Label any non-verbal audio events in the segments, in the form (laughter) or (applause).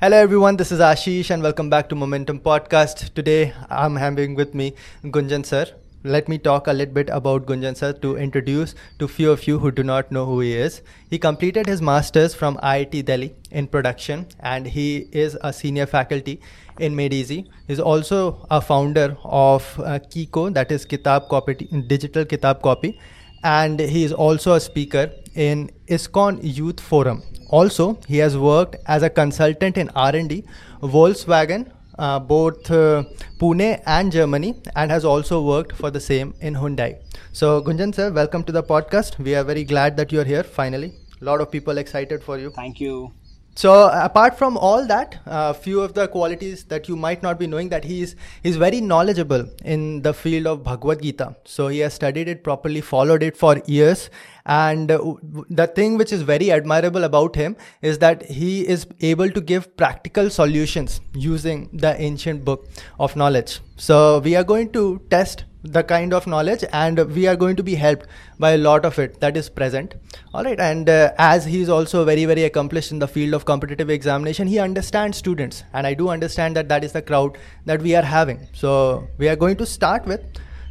Hello, everyone. This is Ashish, and welcome back to Momentum Podcast. Today, I'm having with me Gunjan sir. Let me talk a little bit about Gunjan sir to introduce to few of you who do not know who he is. He completed his masters from IIT Delhi in production, and he is a senior faculty in MadeEasy. He's also a founder of uh, Kiko, that is Kitab Copy, digital Kitab Copy, and he is also a speaker in ISKCON Youth Forum. Also, he has worked as a consultant in R&D, Volkswagen, uh, both uh, Pune and Germany, and has also worked for the same in Hyundai. So, Gunjan sir, welcome to the podcast. We are very glad that you're here finally. A lot of people excited for you. Thank you. So apart from all that, a uh, few of the qualities that you might not be knowing that he is he's very knowledgeable in the field of Bhagavad Gita. So he has studied it properly, followed it for years, and uh, the thing which is very admirable about him is that he is able to give practical solutions using the ancient book of knowledge. So we are going to test the kind of knowledge and we are going to be helped by a lot of it that is present all right and uh, as he is also very very accomplished in the field of competitive examination he understands students and i do understand that that is the crowd that we are having so we are going to start with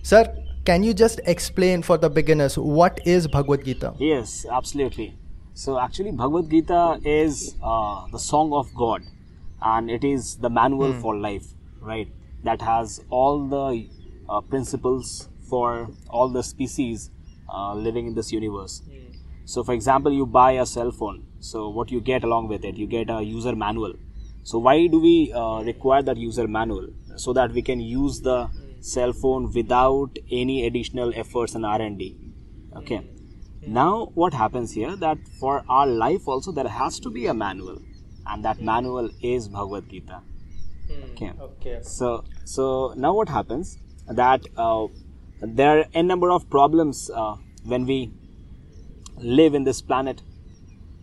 sir can you just explain for the beginners what is Bhagavad Gita? Yes, absolutely. So, actually, Bhagavad Gita is uh, the song of God and it is the manual mm. for life, right? That has all the uh, principles for all the species uh, living in this universe. Mm. So, for example, you buy a cell phone. So, what you get along with it, you get a user manual. So, why do we uh, require that user manual? So that we can use the cell phone without any additional efforts and r&d okay now what happens here that for our life also there has to be a manual and that manual is bhagavad gita okay okay so so now what happens that uh, there are a number of problems uh, when we live in this planet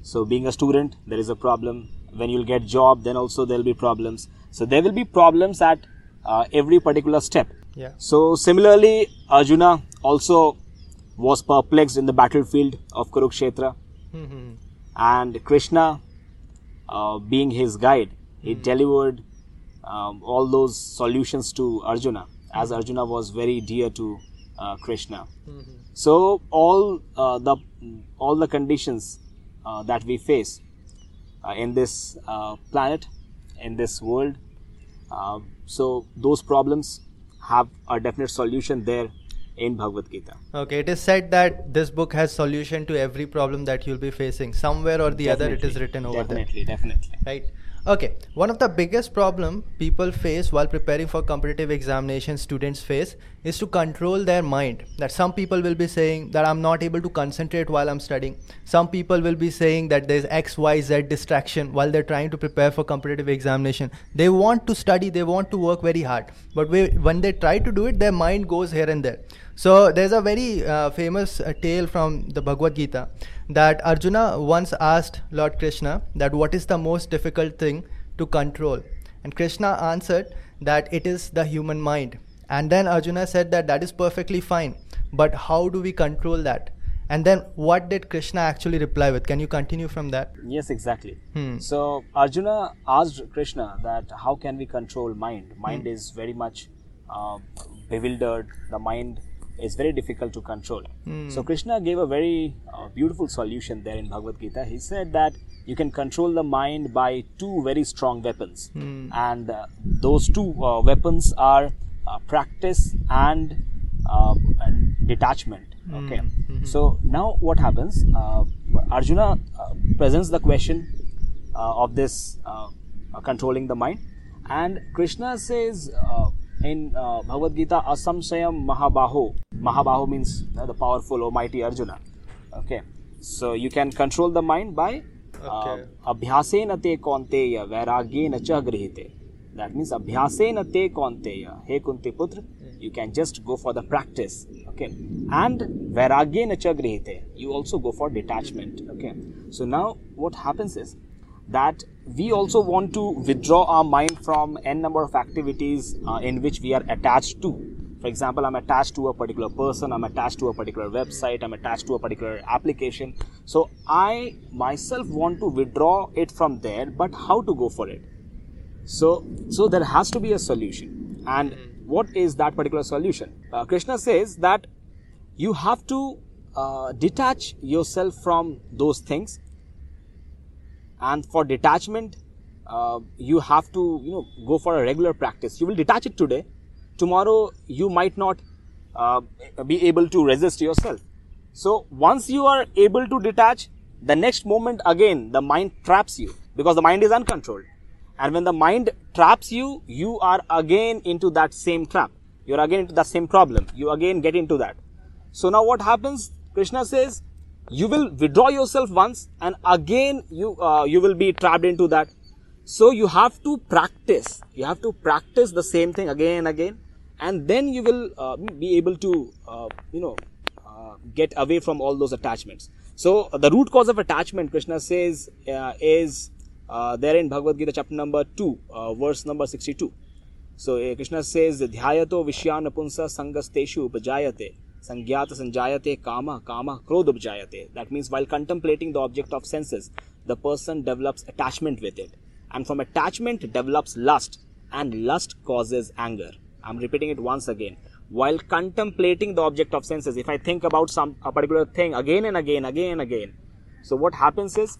so being a student there is a problem when you'll get job then also there'll be problems so there will be problems at uh, every particular step yeah. So similarly, Arjuna also was perplexed in the battlefield of Kurukshetra, mm-hmm. and Krishna, uh, being his guide, he mm-hmm. delivered um, all those solutions to Arjuna, as Arjuna was very dear to uh, Krishna. Mm-hmm. So all uh, the all the conditions uh, that we face uh, in this uh, planet, in this world, so those problems have a definite solution there in Bhagavad Gita. Okay, it is said that this book has solution to every problem that you'll be facing. Somewhere or the definitely, other, it is written over definitely, there. Definitely, definitely. Right. Okay, one of the biggest problem people face while preparing for competitive examinations students face is to control their mind. That some people will be saying that I'm not able to concentrate while I'm studying. Some people will be saying that there's X, Y, Z distraction while they're trying to prepare for competitive examination. They want to study, they want to work very hard, but when they try to do it, their mind goes here and there. So there's a very uh, famous uh, tale from the Bhagavad Gita that Arjuna once asked Lord Krishna that what is the most difficult thing to control? And Krishna answered that it is the human mind. And then Arjuna said that that is perfectly fine, but how do we control that? And then what did Krishna actually reply with? Can you continue from that? Yes, exactly. Hmm. So Arjuna asked Krishna that how can we control mind? Mind hmm. is very much uh, bewildered. The mind is very difficult to control. Mm. So Krishna gave a very uh, beautiful solution there in Bhagavad Gita. He said that you can control the mind by two very strong weapons, mm. and uh, those two uh, weapons are uh, practice and, uh, and detachment. Hmm. Okay. Mm-hmm. So now what happens? Uh, Arjuna presents the question of this controlling the mind, and Krishna says इन भगवद गीता असम स्वयं महाबाहो महाबाहो means the powerful o mighty Arjun okay so you can control the mind by abhyas न ते कौंतेय वैराग्य न च that means अभ्यास न ते कौंतेय हे कुंती पुत्र you can just go for the practice okay and वैराग्य न च you also go for detachment okay so now what happens is that we also want to withdraw our mind from n number of activities uh, in which we are attached to For example, I'm attached to a particular person, I'm attached to a particular website, I'm attached to a particular application. So I myself want to withdraw it from there, but how to go for it? So, so there has to be a solution. And what is that particular solution? Uh, Krishna says that you have to uh, detach yourself from those things. And for detachment, uh, you have to you know go for a regular practice. You will detach it today. Tomorrow you might not uh, be able to resist yourself. So once you are able to detach, the next moment again the mind traps you because the mind is uncontrolled. And when the mind traps you, you are again into that same trap. You're again into the same problem. You again get into that. So now what happens? Krishna says, you will withdraw yourself once and again you, uh, you will be trapped into that. So you have to practice. You have to practice the same thing again and again. And then you will uh, be able to, uh, you know, uh, get away from all those attachments. So the root cause of attachment, Krishna says, uh, is uh, there in Bhagavad Gita chapter number 2, uh, verse number 62. So uh, Krishna says, Dhyayato Vishyan Punsa Sangasteshu Upajayate Sangyata Sanjayate Kama Kama Krodh Upajayate. That means while contemplating the object of senses, the person develops attachment with it. And from attachment develops lust, and lust causes anger. I'm repeating it once again. While contemplating the object of senses, if I think about some a particular thing again and again, again and again, so what happens is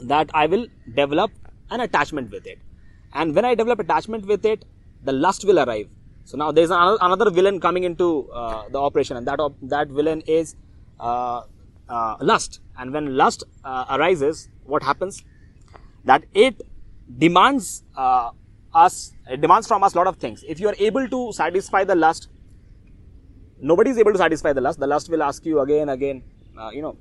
that I will develop an attachment with it. And when I develop attachment with it, the lust will arrive. So now there's another, another villain coming into uh, the operation, and that op- that villain is uh, uh, lust. And when lust uh, arises, what happens? That it demands uh, us, it demands from us a lot of things. If you are able to satisfy the lust, nobody is able to satisfy the lust. The lust will ask you again, again. Uh, you know,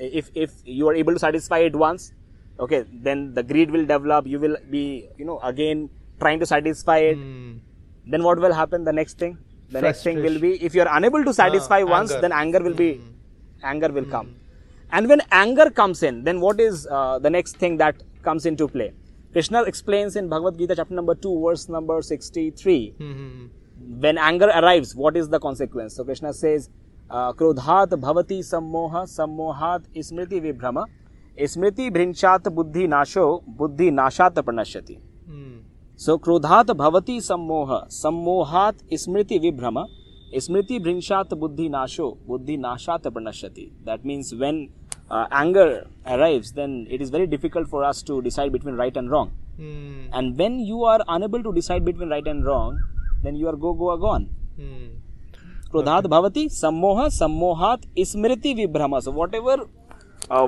if if you are able to satisfy it once okay then the greed will develop you will be you know again trying to satisfy it Hmm. Then what will happen? The next thing the next thing will be if you are unable to satisfy Ah, once anger. then anger will be anger will come. And when anger comes in then what is uh, the next thing that comes into play? Krishna explains in bhagavad gita chapter number 2 verse number 63 Hmm. when anger arrives, what is the consequence? So Krishna says, uh, Krodhat bhavati sammoha sammohat smriti vibhrama smriti bhrinchat buddhi nasho buddhi nashat so क्रोधात भवती सम्मोह सम्मोहात स्मृति विभ्रम स्मृति भ्रंशात बुद्धि नाशो बुद्धि नाशात प्रणश्यति that means when anger arrives then it is very difficult for us to decide between right and wrong and when you are unable to decide between right and wrong then you are go go gone. क्रोधात भवति सम्मोह सम्मोहात स्मृति विभ्रम so whatever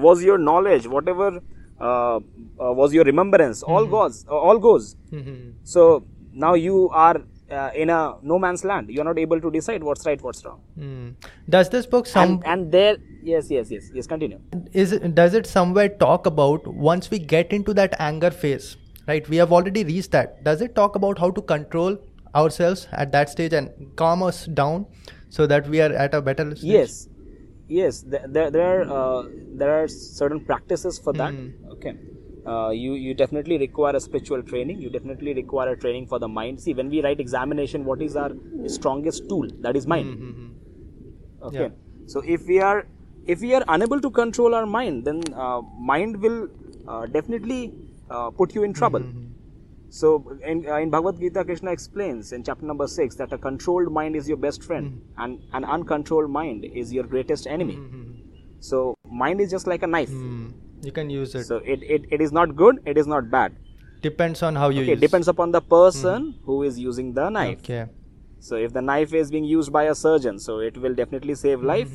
was your knowledge whatever uh, was your remembrance. All goes uh, all goes. Hmm. so now you are uh, in a no man's land. You are not able to decide what's right what's wrong. Hmm. Does this book some and, and there yes yes yes yes continue. Is it, does it somewhere talk about once we get into that anger phase right we have already reached that does it talk about how to control ourselves at that stage and calm us down so that we are at a better stage? yes yes there, there, there are uh, there are certain practices for that. Okay. Uh, you you definitely require a spiritual training. You definitely require a training for the mind. See when we write examination what is our strongest tool? That is mind. Mhm. okay. Yeah. so if we are if we are unable to control our mind then uh, mind will uh, definitely uh, put you in trouble so in, uh, in bhagavad gita krishna explains in chapter number 6 that a controlled mind is your best friend mm-hmm. and an uncontrolled mind is your greatest enemy. Mm-hmm, mm-hmm. So mind is just like a knife. Hmm. you can use it. So it, it, it is not good it is not bad. Depends on how you okay, it use. depends upon the person who is using the knife. Okay. So if the knife is being used by a surgeon, so it will definitely save life.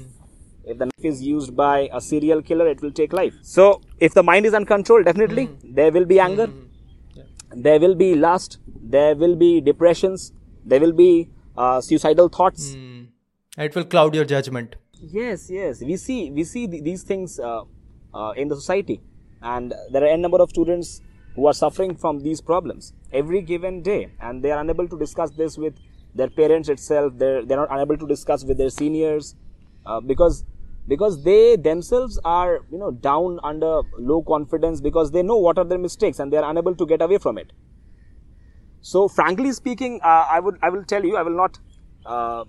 If the knife is used by a serial killer, it will take life. So if the mind is uncontrolled, definitely there will be anger, Yeah. There will be lust, there will be depressions, there will be uh, suicidal thoughts. Hmm. it will cloud your judgment Yes, yes, we see we see th- these things uh, uh, in the society, and there are a number of students who are suffering from these problems every given day, and they are unable to discuss this with their parents itself. They're they're not unable to discuss with their seniors uh, because because they themselves are you know down under low confidence because they know what are their mistakes and they are unable to get away from it. So, frankly speaking, uh, I would I will tell you, I will not, uh,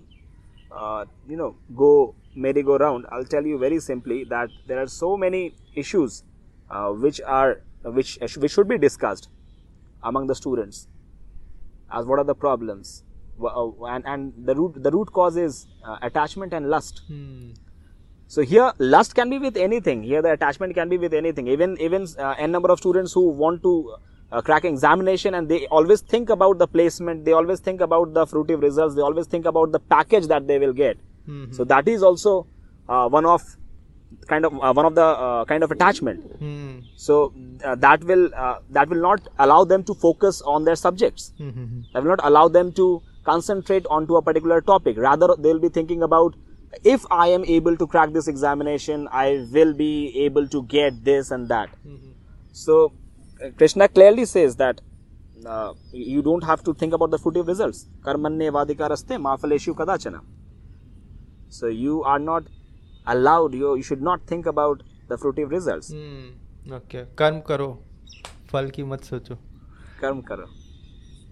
uh, you know, go merry-go-round. I'll tell you very simply that there are so many issues uh, which are which which should be discussed among the students. As what are the problems, uh, and and the root the root cause is uh, attachment and lust. Hmm. So here, lust can be with anything. Here, the attachment can be with anything. Even even uh, n number of students who want to uh, crack examination and they always think about the placement. They always think about the fruitive results. They always think about the package that they will get. So that is also uh, one of kind of uh, one of the uh, kind of attachment. Hmm. So uh, that will uh, that will not allow them to focus on their subjects. Hmm. That will not allow them to concentrate onto a particular topic. Rather, they'll be thinking about if I am able to crack this examination, I will be able to get this and that. So, uh, Krishna clearly says that uh, you don't have to think about the fruitive results. Karmanne vadikaraste mafaleshu kadachana. So, you are not allowed, you, you should not think about the fruitive results. Hmm. Okay. कर्म करो फल की मत सोचो Karm karo.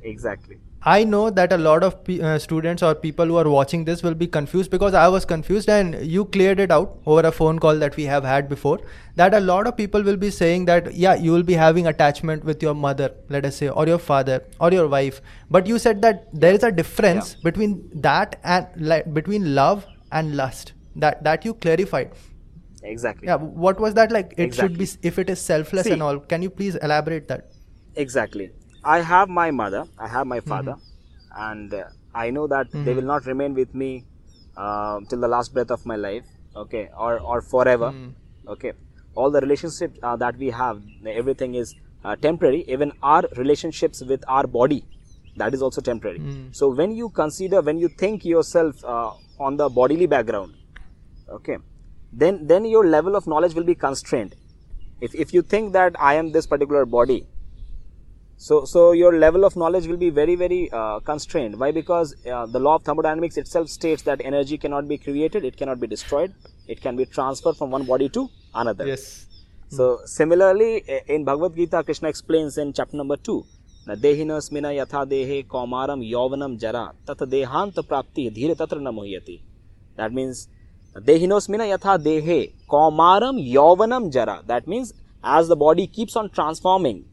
Exactly. I know that a lot of uh, students or people who are watching this will be confused because I was confused and you cleared it out over a phone call that we have had before. That a lot of people will be saying that, yeah, you will be having attachment with your mother, let us say, or your father, or your wife. But you said that there is a difference between that and like between love and lust. That that you clarified. Exactly. Yeah, what was that like? It should be if it is selfless See. and all. Can you please elaborate that? Exactly. I have my mother, I have my father, and uh, I know that they will not remain with me uh, till the last breath of my life, okay, or or forever, okay. All the relationships uh, that we have, everything is uh, temporary. Even our relationships with our body, that is also temporary. So when you consider, when you think yourself uh, on the bodily background, okay, then then your level of knowledge will be constrained. If if you think that I am this particular body, so, so your level of knowledge will be very, very uh, constrained. Why? Because uh, the law of thermodynamics itself states that energy cannot be created, it cannot be destroyed, it can be transferred from one body to another. Yes. So, similarly, in Bhagavad Gita, Krishna explains in chapter number 2 that Dehinasmina yatha dehe kaumaram yauvanam jara tata dehanta prapti dhire tatra na muhyati. That means Dehinosmina yatha dehe kaumaram yauvanam jara. That means as the body keeps on transforming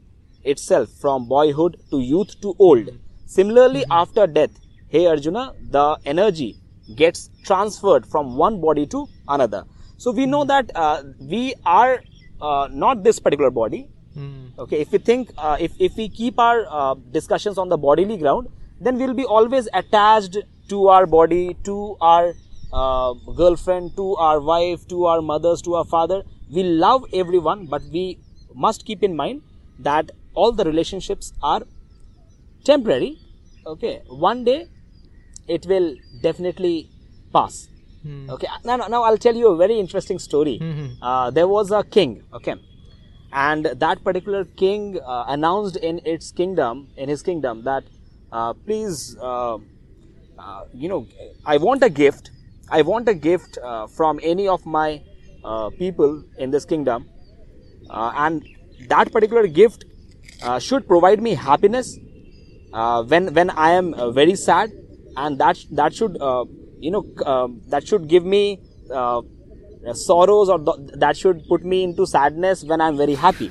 itself from boyhood to youth to old. Similarly, after death, hey Arjuna, the energy gets transferred from one body to another. So we know that uh, we are uh, not this particular body. Hmm. Okay, if we think, uh, if, if we keep our uh, discussions on the bodily ground, then we'll be always attached to our body, to our uh, girlfriend, to our wife, to our mothers, to our father. We love everyone, but we must keep in mind that all the relationships are temporary. Okay, one day it will definitely pass. Okay, now, now- now I'll tell you a very interesting story. Uh, there was a king, okay, and that particular king uh, announced in its kingdom, in his kingdom, that uh, please, uh, uh, you know, I want a gift. I want a gift uh, from any of my uh, people in this kingdom, uh, and that particular gift uh, should provide me happiness uh, when when I am uh, very sad, and that that should uh, you know uh, that should give me uh, sorrows or th- that should put me into sadness when I am very happy.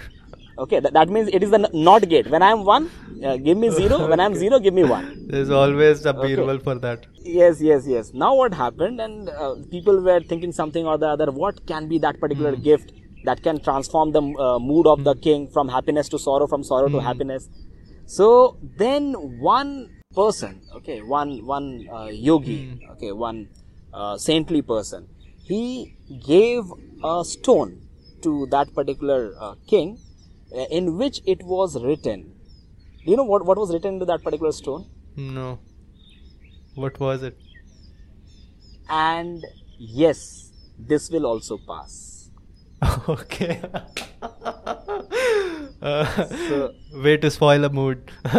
Okay, that, that means it is the not gate. When I am one, uh, give me zero. When I am zero, give me one. There's always a Okay. For that. Yes, yes, yes. Now what happened, and uh, people were thinking something or the other. What can be that particular gift that can transform the uh, mood of the king from happiness to sorrow, from sorrow to happiness? So then one person, okay, one one uh, yogi, okay, one uh, saintly person, he gave a stone to that particular uh, king, uh, in which it was written. Do you know what what was written into that particular stone? No. What was it? and yes this will also pass (laughs) okay. (laughs) Uh, So- way to spoil a mood. (laughs)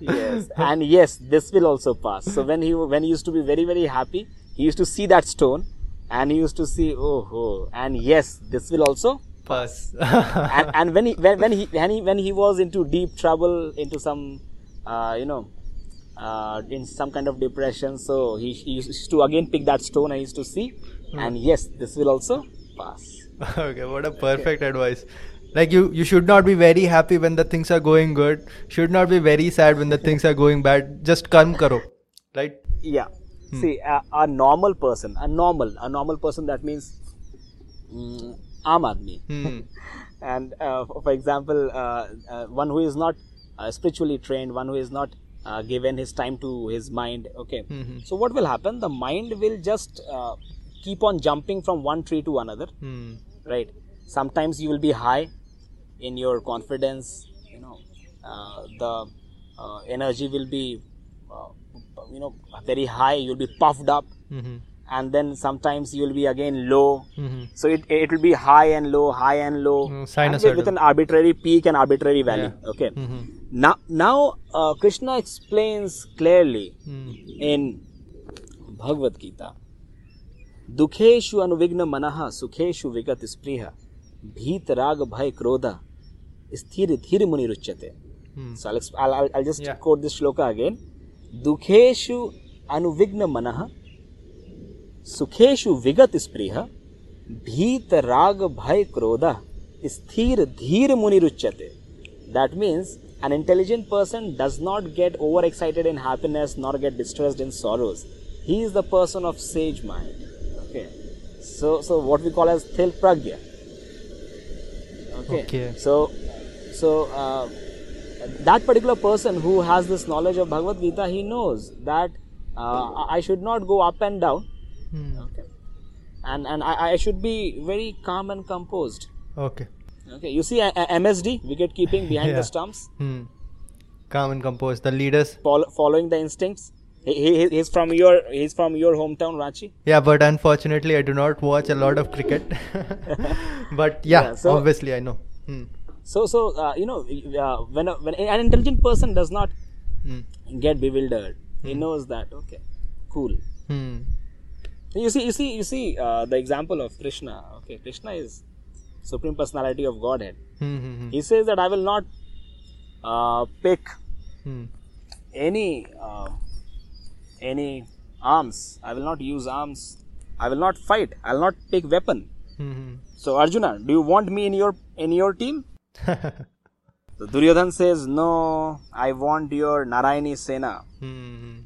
yes and yes this will also pass so when he when he used to be very very happy he used to see that stone and he used to see oh, oh and yes this will also Pass. and, and when he when, when he when he when he was into deep trouble into some uh, you know, uh, in some kind of depression. So he, he used to again pick that stone and he used to see, and yes, this will also pass. (laughs) okay, what a perfect advice. Like you, you should not be very happy when the things are going good. Should not be very sad when the things are going bad. Just karm karo, right? Yeah. See, a, a normal person, a normal, a normal person. That means mm, aam aadmi. Hmm. (laughs) and uh, for example, uh, uh, one who is not uh, spiritually trained, one who is not uh, given his time to his mind. Okay. Mhm. So what will happen? The mind will just uh, keep on jumping from one tree to another. Hmm. Right. Sometimes you will be high in your confidence. You know, uh, the uh, energy will be, uh, you know, very high. You'll be puffed up, Mhm. and then sometimes you will be again low. Mhm. So it, it will be high and low, high and low, Mm, and with, an arbitrary peak and arbitrary valley. Yeah. Okay. Mhm. Now, now uh, Krishna explains clearly Hmm. in Bhagavad Gita. दुखेषु अनुविघ्न मनः सुखेषु विगत स्पृह भीत राग भय क्रोध स्थिर धीर मुनि रुच्यते Hmm. So I'll, I'll, I'll, I'll just Yeah. quote this shloka again. दुखेषु अनुविघ्न मनः सुखेषु विगत स्पृह भीत राग भय क्रोध स्थिर धीर मुनि रुच्यते that means an intelligent person does not get overexcited in happiness nor get distressed in sorrows he is the person of sage mind so so what we call as thil pragya okay, Okay. so so uh, that particular person who has this knowledge of bhagavad gita he knows that uh, i should not go up and down Hmm. okay and and i, I should be very calm and composed Okay. Okay, you see a- a- MSD, wicket keeping behind (laughs) Yeah. the stumps, Hmm. Calm and composed. The leaders. follow, following the instincts. He, he, he's from your he's from your hometown, Ranchi. Yeah, but unfortunately, I do not watch a lot of cricket. (laughs) but yeah, Yeah, so- obviously, I know. Hmm. So so uh, you know uh, when a, when an intelligent person does not Hmm. get bewildered, he knows that okay, cool. Hmm. You see you see you see uh, the example of Krishna. Okay, Krishna is supreme personality of Godhead. Hmm. Hmm. Hmm. He says that I will not uh, pick Hmm. any uh, any arms. I will not use arms. I will not fight. I will not take weapon. Hmm. So Arjuna, do you want me in your in your team? (laughs) So Duryodhan says, No, I want your Narayani Sena. Hmm.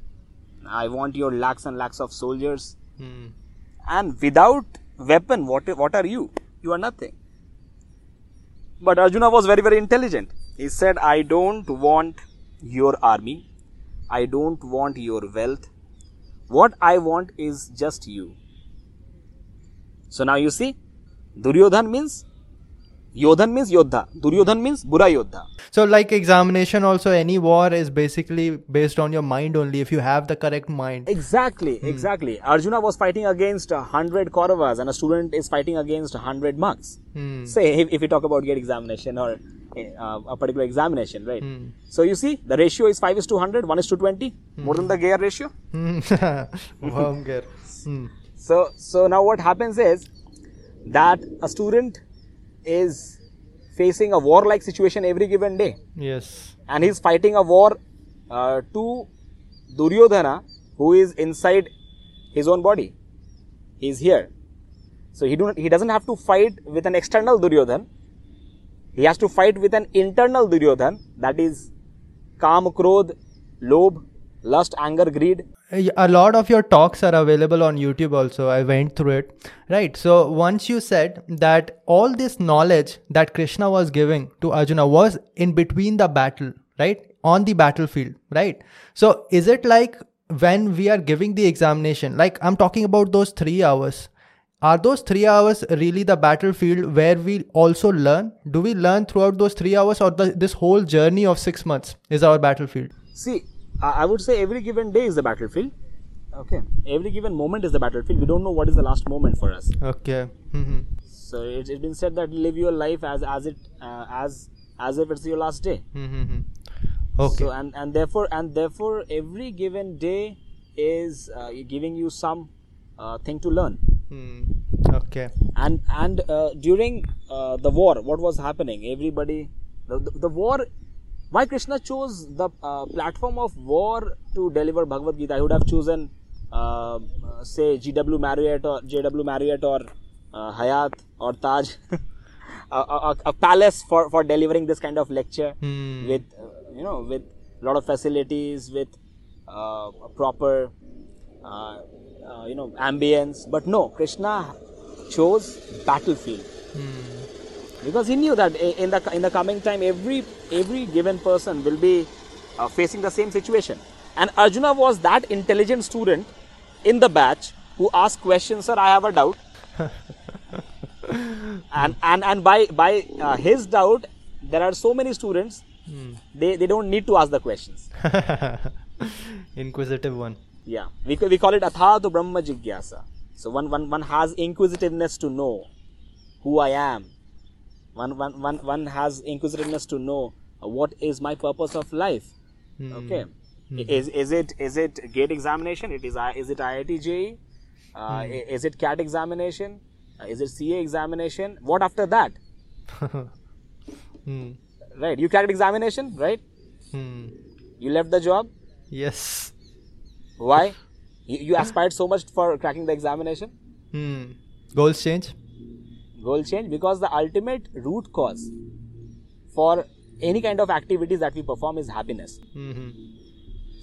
I want your lakhs and lakhs of soldiers. Hmm. And without weapon, what what are you? You are nothing. But Arjuna was very, very intelligent. He said, I don't want your army. I don't want your wealth. What I want is just you. So now you see, Duryodhan means Yodhan means Yodha. Duryodhan means Bura Yodha. So, like examination, also any war is basically based on your mind only. If you have the correct mind. Exactly, exactly. Arjuna was fighting against a hundred Kauravas and a student is fighting against a hundred monks. Hmm. Say, if, if we talk about gate examination or uh, a particular examination, right? Hmm. So you see, the ratio is 5 is to 100, 1 is to 20, more than the gear ratio. Hmm. (laughs) Worm gear. Hmm. So, so now what happens is that a student is facing a war-like situation every given day, Yes. and he's fighting a war uh, to Duryodhana, who is inside his own body. He's here, so he do he doesn't have to fight with an external Duryodhan. He has to fight with an internal Duryodhan, that is Kam, Krodh, Lobh, lust, anger, greed. a lot of your talks are available on youtube also. I went through it. Right so once you said that all this knowledge that krishna was giving to arjuna was in between the battle right on the battlefield right? So is it like when we are giving the examination like i'm talking about those 3 hours are those 3 hours really the battlefield where we also learn do we learn throughout those 3 hours or the, this whole journey of 6 months is our battlefield See, I would say every given day is the battlefield. Okay, every given moment is the battlefield. We don't know what is the last moment for us. okay hmm So it, it's been said that live your life as as it uh, as as if it's your last day. Mm-hmm. Okay. So and and therefore and therefore every given day is uh, giving you some uh, thing to learn. Hmm. Okay. And and uh, during uh, the war, what was happening? Everybody, the, the, the war why Krishna chose the uh, platform of war to deliver Bhagavad Gita. He would have chosen, uh, say, G.W. Marriott or J.W. Marriott or uh, Hyatt or Taj, (laughs) a, a, a, palace for, for delivering this kind of lecture Hmm. with, uh, you know, with a lot of facilities, with uh, a proper, uh, you know, ambience. But no, Krishna chose battlefield. Because he knew that in the in the coming time every every given person will be uh, facing the same situation. And arjuna was that intelligent student in the batch who asked questions sir i have a doubt. (laughs) And and and by by uh, his doubt there are so many students they they don't need to ask the questions. (laughs) Inquisitive one. Yeah. We, we call it athatu brahma jigyasa. So one, one one has inquisitiveness to know who i am. One, one, one, one has inquisitiveness to know uh, what is my purpose of life. Okay. Is, is it is it gate examination? It is is it iit JEE? uh, i- is it cat examination? Uh, is it ca examination? What after that? (laughs) Hmm. right. You cracked examination right? Hmm. you left the job? Yes. Why? You, you aspired so much for cracking the examination? Hmm. Goals change. goal change because the ultimate root cause for any kind of activities that we perform is happiness. Hmm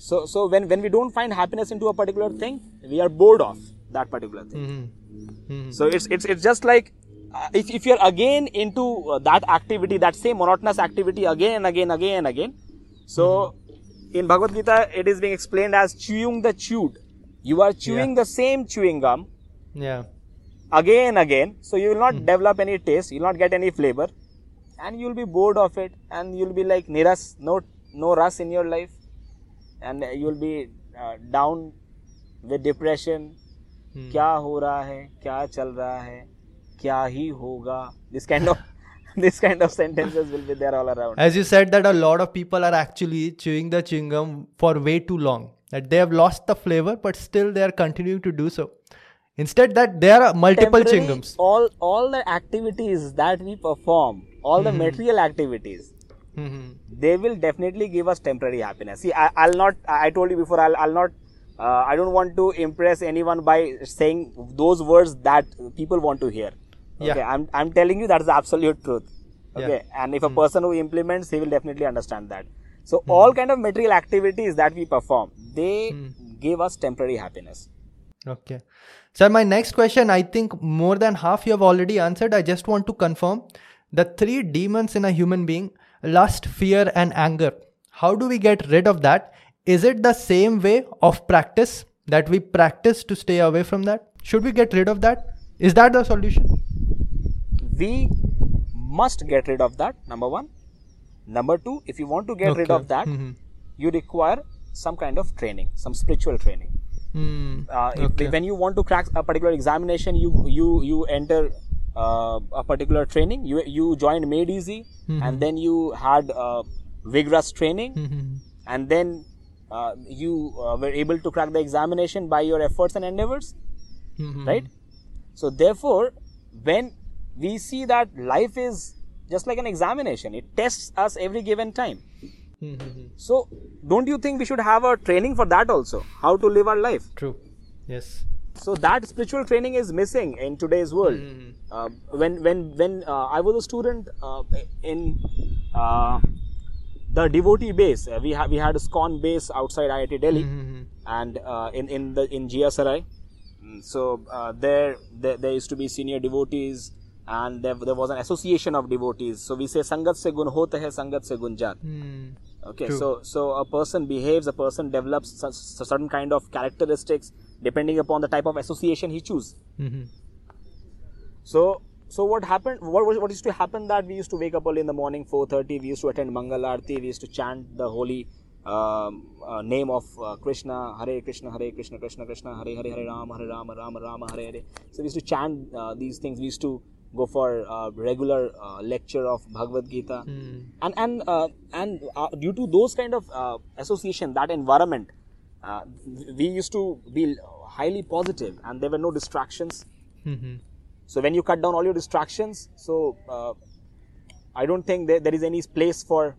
so so when when we don't find happiness into a particular thing we are bored of that particular thing. Hmm hmm so it's it's it's just like uh, if, if you're again into uh, that activity that same monotonous activity again and again again and again so in bhagavad gita it is being explained as chewing the chewed you are chewing yeah. the same chewing gum Yeah. again and again so you will not mm. develop any taste you will not get any flavor and you will be bored of it and you will be like niras no no rus in your life and you will be uh, down with depression Hmm. क्या हो रहा है क्या चल रहा है क्या ही होगा this kind of (laughs) this kind of sentences will be there all around As you said, that a lot of people are actually chewing the chewing gum for way too long. That they have lost the flavor, but still they are continuing to do so. Instead, that there are multiple Temporary, chewing gums. all all the activities that we perform all the material activities Mhm. they will definitely give us temporary happiness. See, I, I'll not. I I told you before. I'll, I'll not. Uh, I don't want to impress anyone by saying those words that people want to hear. Okay, Yeah. I'm I'm telling you that's the absolute truth. Okay, Yeah. Hmm. and if a person who implements, he will definitely understand that. So all kind of material activities that we perform, they Hmm. give us temporary happiness. Okay. Sir, my next question, I think more than half you have already answered. I just want to confirm the three demons in a human being lust, fear, and anger. How do we get rid of that? Is it the same way of practice that we practice to stay away from that? Should we get rid of that? Is that the solution? We must get rid of that. Number one. Number two, if you want to get rid of that, Mhm. you require some kind of training, some spiritual training. Hmm. uh, Okay. when you want to crack a particular examination you you you enter uh, a particular training you you joined made easy and then you had uh, vigorous training Mhm. and then uh, you uh, were able to crack the examination by your efforts and endeavors Mhm. right so therefore when we see that life is just like an examination it tests us every given time Mhm. so don't you think we should have a training for that also how to live our life True. Yes. so that spiritual training is missing in today's world uh, when when when uh, i was a student uh, in uh, the devotee base uh, we had we had a ISKCON base outside iit delhi Mhm. and uh, in in the in Jia Sarai. Mm, so uh, there, there there used to be senior devotees and there, there was an association of devotees so we say sangat se gun hota hai sangat se gun jat Hmm. okay True. so so a person behaves a person develops su- certain kind of characteristics depending upon the type of association he choose Mhm. so so what happened what, was- what used to happen that we used to wake up early in the morning 4.30 we used to attend mangal arti we used to chant the holy um, uh, name of uh, krishna hare krishna hare krishna krishna krishna hare hare hare ram hare ram ram ram hare hare so we used to chant uh, these things we used to go for uh, regular uh, lecture of bhagavad gita Hmm. and and uh, and uh, due to those kind of uh, association that environment uh, we used to be highly positive and there were no distractions Mhm. so when you cut down all your distractions so uh, i don't think there, there is any place for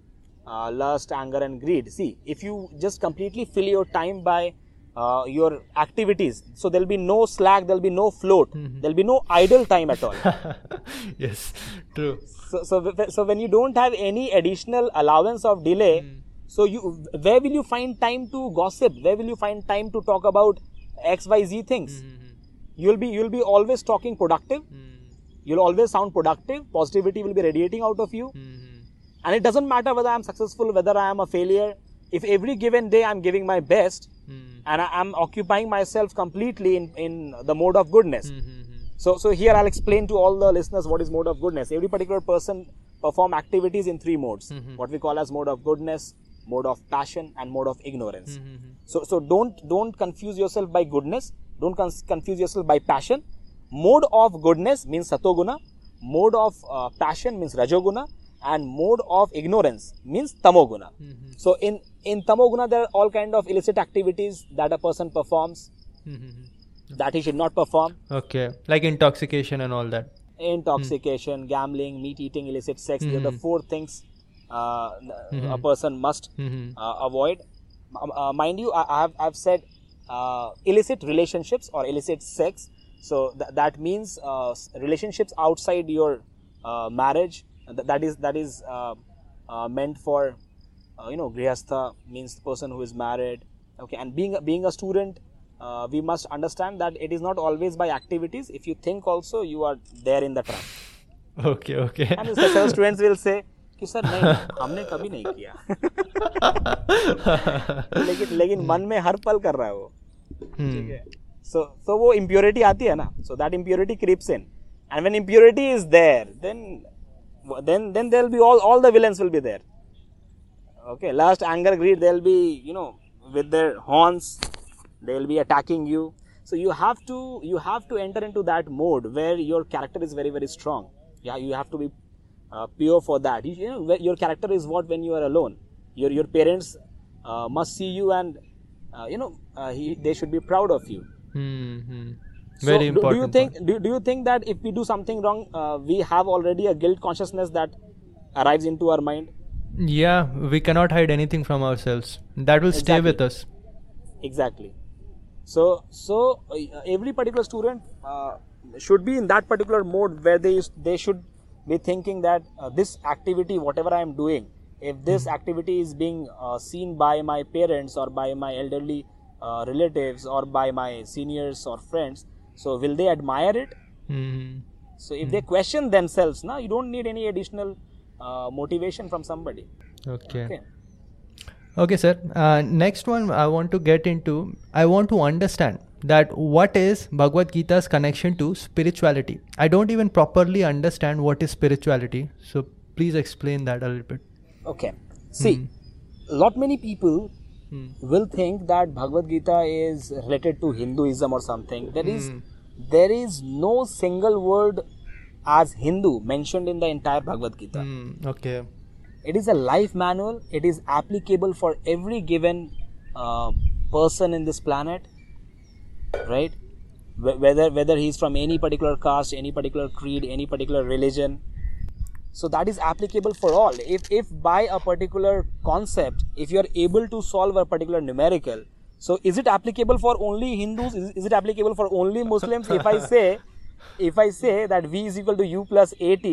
uh, lust, anger, and greed. See, if you just completely fill your time by uh, your activities, so there'll be no slack, there'll be no float, mm-hmm. there'll be no idle time at all. (laughs) yes, true. so, so, so when you don't have any additional allowance of delay, mm. so you where will you find time to gossip? Where will you find time to talk about X, Y, Z things? Mm-hmm, mm-hmm. You'll be you'll be always talking productive. Mm. You'll always sound productive. Positivity will be radiating out of you. And it doesn't matter whether I'm successful, whether I am a failure. If every given day I'm giving my best hmm. and I, am occupying myself completely in, in the mode of goodness. Hmm, hmm, so, so here I'll explain to all the listeners what is mode of goodness. Every particular person perform activities in three modes. What we call as mode of goodness, mode of passion, and mode of ignorance. So, so don't don't confuse yourself by goodness. Don't con- confuse yourself by passion. Mode of goodness means satoguna. Mode of uh, passion means rajoguna, and mode of ignorance means tamoguna. So, in in tamoguna there are all kind of illicit activities that a person performs that he should not perform. Okay, like intoxication and all that. Intoxication, gambling, meat eating, illicit sex. These are the four things uh, a person must uh, avoid. Um, uh, mind you, I, have I've said uh, illicit relationships or illicit sex. So th- that means uh, relationships outside your uh, marriage. Th- that is that is uh, uh, meant for you know grihastha means the person who is married. Okay, and being being a student, uh, we must understand that it is not always by activities. If you think also, you are there in the trap. Okay, okay. And several students will say कि sir नहीं हमने कभी नहीं किया लेकिन लेकिन मन में हर पल कर रहा है वो Hmm. ठीक है सो so वो impurity आती है ना so that impurity creeps in and when impurity is there then then then there'll be all all the villains will be there okay last anger greed they'll be you know with their horns they'll be attacking you so you have to you have to enter into that mode where your character is very very strong yeah you have to be uh, pure for that you, you know your character is what when you are alone your your parents uh, must see you and uh, you know uh, he, they should be proud of you Hmm, hmm. so Very do- important. do you think do, do you think that if we do something wrong uh, we have already a guilt consciousness that arrives into our mind. Yeah, we cannot hide anything from ourselves. That will stay with us. exactly so so uh, every particular student uh, should be in that particular mode where they they should be thinking that uh, this activity whatever i am doing if this activity is being uh, seen by my parents or by my elderly uh, relatives or by my seniors or friends so will they admire it Hmm. so if they question themselves now you don't need any additional uh, motivation from somebody Okay. okay Okay, sir. Uh, next one I want to get into. I want to understand that what is Bhagavad Gita's connection to spirituality. I don't even properly understand what is spirituality. So please explain that a little bit. Okay. See, lot many people Hmm. will think that Bhagavad Gita is related to Hinduism or something. There is Hmm. there is no single word as Hindu mentioned in the entire Bhagavad Gita. Hmm. Okay. It is a life manual. It is applicable for every given uh, person in this planet, right? Wh- Whether whether he's from any particular caste, any particular creed, any particular religion, so that is applicable for all if if by a particular concept if you are able to solve a particular numerical so is it applicable for only hindus is, is it applicable for only muslims if i say if i say that v is equal to u plus at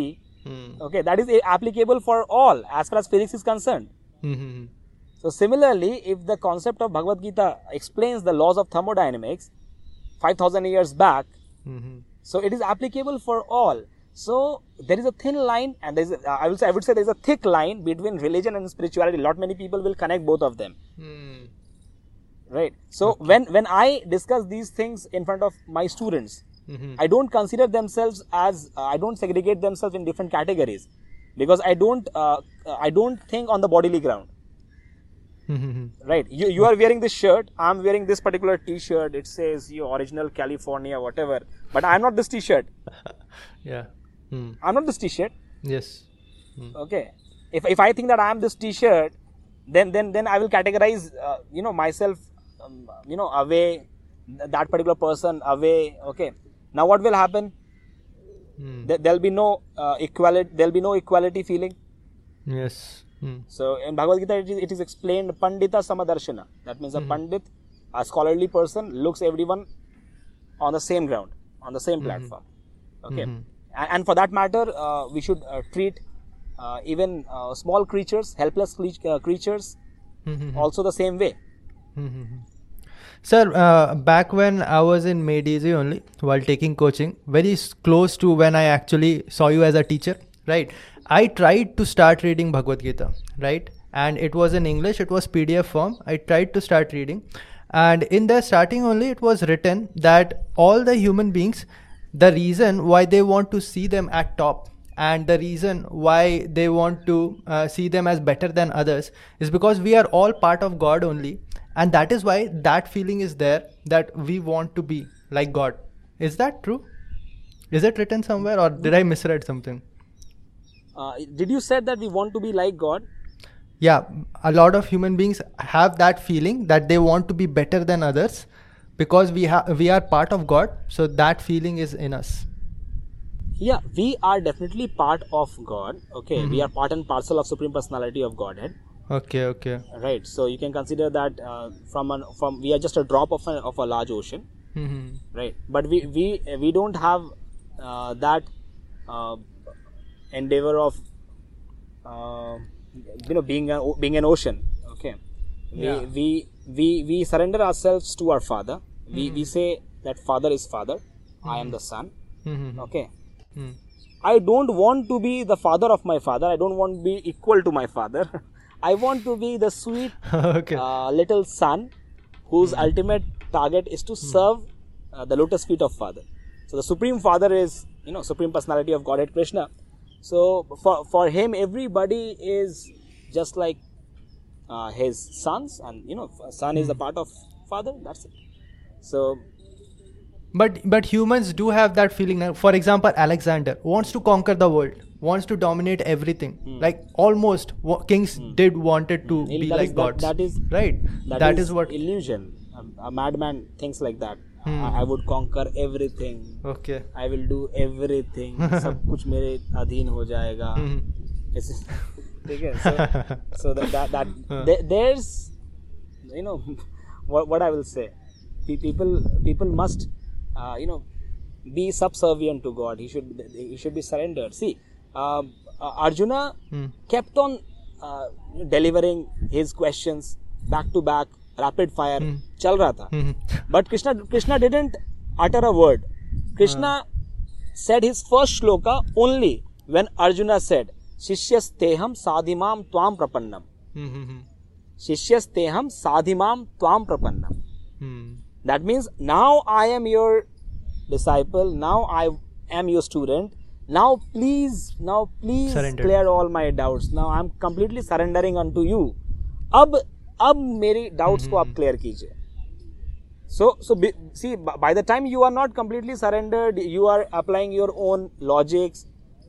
Hmm. okay that is applicable for all as far as physics is concerned Hmm. so similarly if the concept of bhagavad gita explains the laws of thermodynamics 5000 years back Hmm. so it is applicable for all. So there is a thin line, and there is a, I will say I would say there is a thick line between religion and spirituality. Lot many people will connect both of them, Hmm. right? So when when I discuss these things in front of my students, Hmm. I don't consider themselves as uh, I don't segregate themselves in different categories because I don't uh, I don't think on the bodily ground. Hmm. Right, you, you are wearing this shirt. I'm wearing this particular T-shirt. It says your original California, whatever. But I'm not this T-shirt. (laughs) Yeah. Hmm. I'm not this T-shirt. Yes. Hmm. okay if, if i think that i am this t-shirt then then then i will categorize uh, you know myself um, you know away that particular person away okay now what will happen Hmm. there, there'll be no uh, equality there'll be no equality feeling Yes. Hmm. So in Bhagavad Gita, it is, it is explained Pandita Samadarshana. That means a Pandit, a scholarly person, looks everyone on the same ground, on the same platform. Okay. And, and for that matter, uh, we should uh, treat uh, even uh, small creatures, helpless cre- uh, creatures, also the same way. Sir, uh, back when I was in Easy only while taking coaching, very close to when I actually saw you as a teacher, right? I tried to start reading Bhagavad Gita, right? And it was in English, it was PDF form. I tried to start reading. And in the starting only, it was written that all the human beings, the reason why they want to see them at top and the reason why they want to uh, see them as better than others is because we are all part of God only and that is why that feeling is there that we want to be like God. Is that true? Is it written somewhere or did I misread something? Uh, did you said that we want to be like God? Yeah, a lot of human beings have that feeling that they want to be better than others because we have we are part of God, so that feeling is in us. Yeah, we are definitely part of God. Okay, we are part and parcel of Supreme Personality of Godhead. Okay, okay. Right. So you can consider that uh, from an from we are just a drop of a, of a large ocean. Mhm. Right. But we we we don't have uh, that uh, endeavor of uh, you know being a, being an ocean. Okay. Yeah. We, we we we surrender ourselves to our Father. We we say that Father is Father. I am the Son. Mhm. Okay. Hmm. I don't want to be the father of my father. I don't want to be equal to my father. (laughs) I want to be the sweet (laughs) okay. uh, little son whose ultimate target is to serve uh, the lotus feet of father. So the supreme father is, you know, supreme personality of Godhead Krishna. So for, for him, everybody is just like uh, his sons and, you know, son is a part of father. That's it. So But but humans do have that feeling. For example, Alexander wants to conquer the world, wants to dominate everything. Like almost wa- kings did wanted to Hmm, be that like is- that- gods. that is- right. that is, what. illusion. A, a madman thinks like that. Hmm. I, I would conquer everything. Okay. I will do everything. सब कुछ मेरे अधीन हो जाएगा. Mhm. It's- ठीक है? So, (laughs) so that that, that there, there's you know (laughs) what what I will say. Pe- People people must uh, you know be subservient to God. He should he should be surrendered. See, um, uh, Arjuna Hmm. kept on uh, delivering his questions back to back, rapid fire. hmm. चल रहा था. Mhm. But Krishna Krishna didn't utter a word. Krishna said his first shloka only when Arjuna said, Shishyasteham sadhimam tvam prapannam. Mhm. Shishyasteham sadhimam tvam prapannam. Mhm. That means now I am your disciple, now I am your student. Now please, now please Surrender. clear all my doubts. Now I am completely surrendering unto you. अब अब मेरी doubts को आप clear कीजिए. So, so be, see, b- by the time you are not completely surrendered, you are applying your own logics.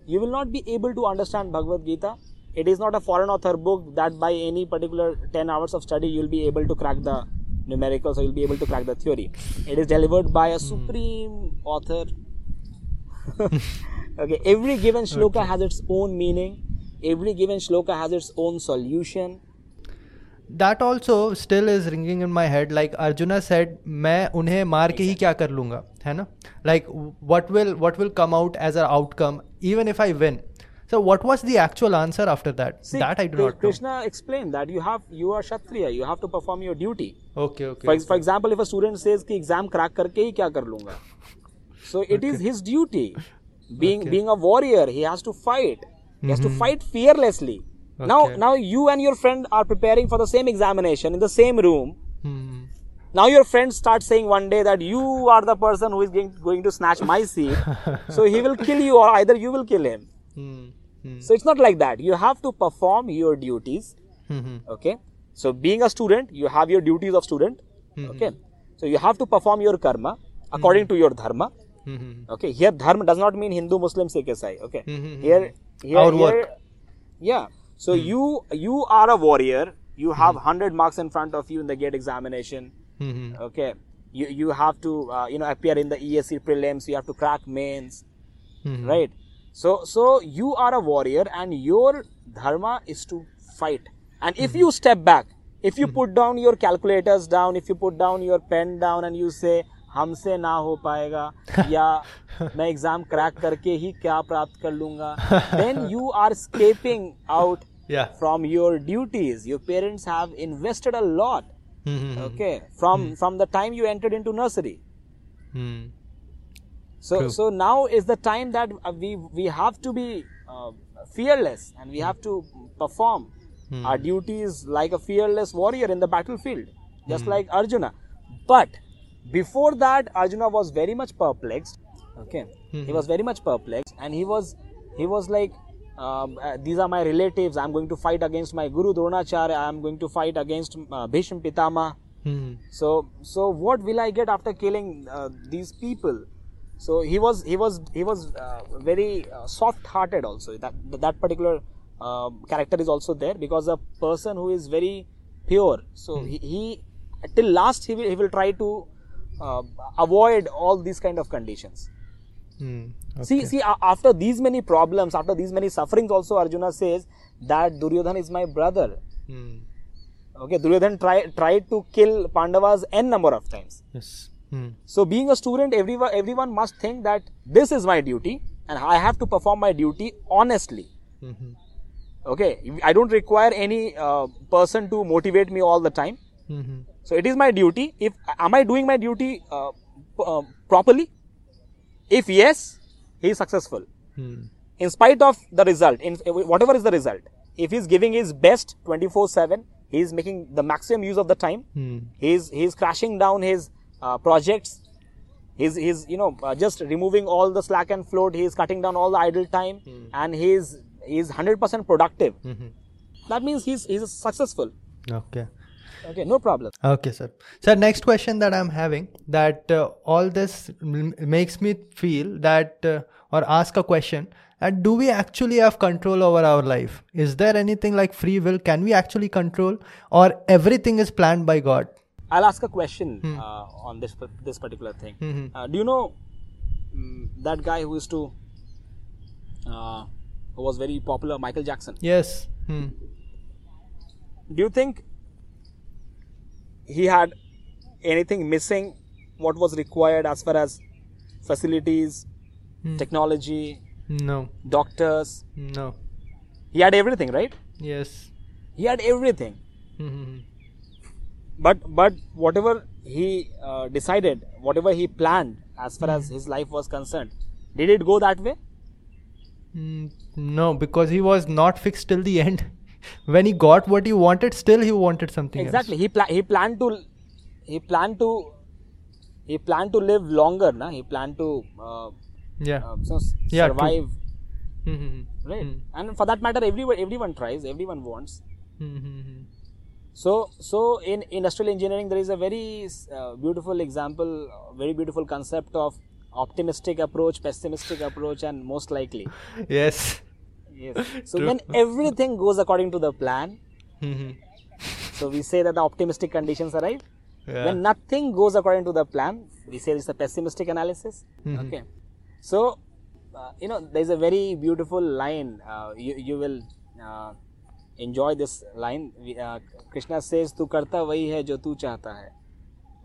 You will not be able to understand Bhagavad Gita. It is not a foreign author book that by any particular 10 hours of study you will be able to crack the numericals or you'll be able to crack the theory. It is delivered by a supreme author. (laughs) okay, every given shloka okay. has its own meaning. Every given shloka has its own solution. That also still is ringing in my head. Like Arjuna said, मैं उन्हें मार के ही क्या कर लूँगा, है ना? Like what will what will come out as an outcome even if I win? So what was the actual answer after that? See, that I do not know. Krishna explained that you have you are kshatriya, you have to perform your duty. Okay, okay. For, ex- for example, if a student says कि exam crack करके ही क्या कर लूँगा, so it okay. is his duty. Being Okay. being a warrior, he has to fight. He has to fight fearlessly. Now Okay. now you and your friend are preparing for the same examination in the same room. Hmm. Now your friend starts saying one day that you are the person who is going, going to snatch my seat. (laughs) so he will kill you or either you will kill him. Hmm. Hmm. So it's not like that. You have to perform your duties Hmm. hmm. okay so being a student you have your duties of student Mm-hmm. okay so you have to perform your karma according to your dharma Hmm. hmm. okay here dharma does not mean hindu muslim sikh isai okay Mhm. here here, Our here work. yeah so you you are a warrior you have 100 marks in front of you in the gate examination Hmm. hmm. okay you you have to uh, you know appear in the ESE prelims you have to crack mains right so so you are a warrior and your dharma is to fight. And if you step back, if you put down your calculators down, if you put down your pen down and you say, हमसे ना हो पाएगा (laughs) या मैं exam crack करके ही क्या प्राप्त कर लूँगा? Then you are escaping out from your duties your parents have invested a lot okay from from the time you entered into nursery so so now is the time that we we have to be fearless and we have to perform our duties like a fearless warrior in the battle field just like Arjuna but before that arjuna was very much perplexed okay? He Mhm. was very much perplexed and he was he was like um, uh, these are my relatives. I'm going to fight against my guru dronacharya. I'm going to fight against uh, bhishma pitama. Hmm. so so what will i get after killing uh, these people? So he was he was he was uh, very uh, soft hearted also. That that particular um character is also there because a person who is very pure. So he, he till last he will he will try to uh, avoid all these kind of conditions see Okay. see a- after these many problems after these many sufferings also arjuna says that duryodhan is my brother Hmm. okay duryodhan try, tried to kill pandavas n number of times Yes. Hmm. so being a student everyone everyone must think that this is my duty and i have to perform my duty honestly Mm-hmm. okay i don't require any uh, person to motivate me all the time Mm-hmm. So it is my duty. If am i doing my duty uh, p- uh, properly? If yes he is successful. Hmm. in spite of the result in whatever is the result if he's giving his best 24 7 he is making the maximum use of the time. Hmm. he's he's crashing down his uh, projects. He's he's you know uh, just removing all the slack and float. He's cutting down all the idle time. And he's he's 100% productive. Mm-hmm. that means he's he's successful. Okay. Okay no problem Okay, sir. Sir, next question that I'm having that uh, all this m- makes me feel that uh, or ask a question that do we actually have control over our life? Is there anything like free will? Can we actually control or everything is planned by God? i'll ask a question uh, on this this particular thing Mhm. uh, do you know mm, that guy who used to uh, who was very popular michael jackson Yes. Hmm. do you think he had anything missing what was required as far as facilities Hmm. technology No. doctors No. he had everything right Yes. he had everything Mm-hmm. but but whatever he uh, decided whatever he planned as far as his life was concerned did it go that way Mm, no, because he was not fixed till the end. (laughs) when he got what he wanted, still he wanted something exactly he pla- he planned to he planned to he planned to live longer na he planned to uh. Yeah. uh, so Yeah, survive Mm-hmm. right and for that matter everyone everyone tries everyone wants Mm-hmm. so so in industrial engineering there is a very uh, beautiful example uh, very beautiful concept of optimistic approach pessimistic approach and most likely (laughs) Yes. Yes so True. when everything goes according to the plan Mm-hmm. so we say that the optimistic conditions arrive Yeah. when nothing goes according to the plan we say it's a pessimistic analysis Mhm. okay so uh, you know there's a very beautiful line uh, you, you will uh, enjoy this line uh, krishna says तू करता वही है जो तू चाहता है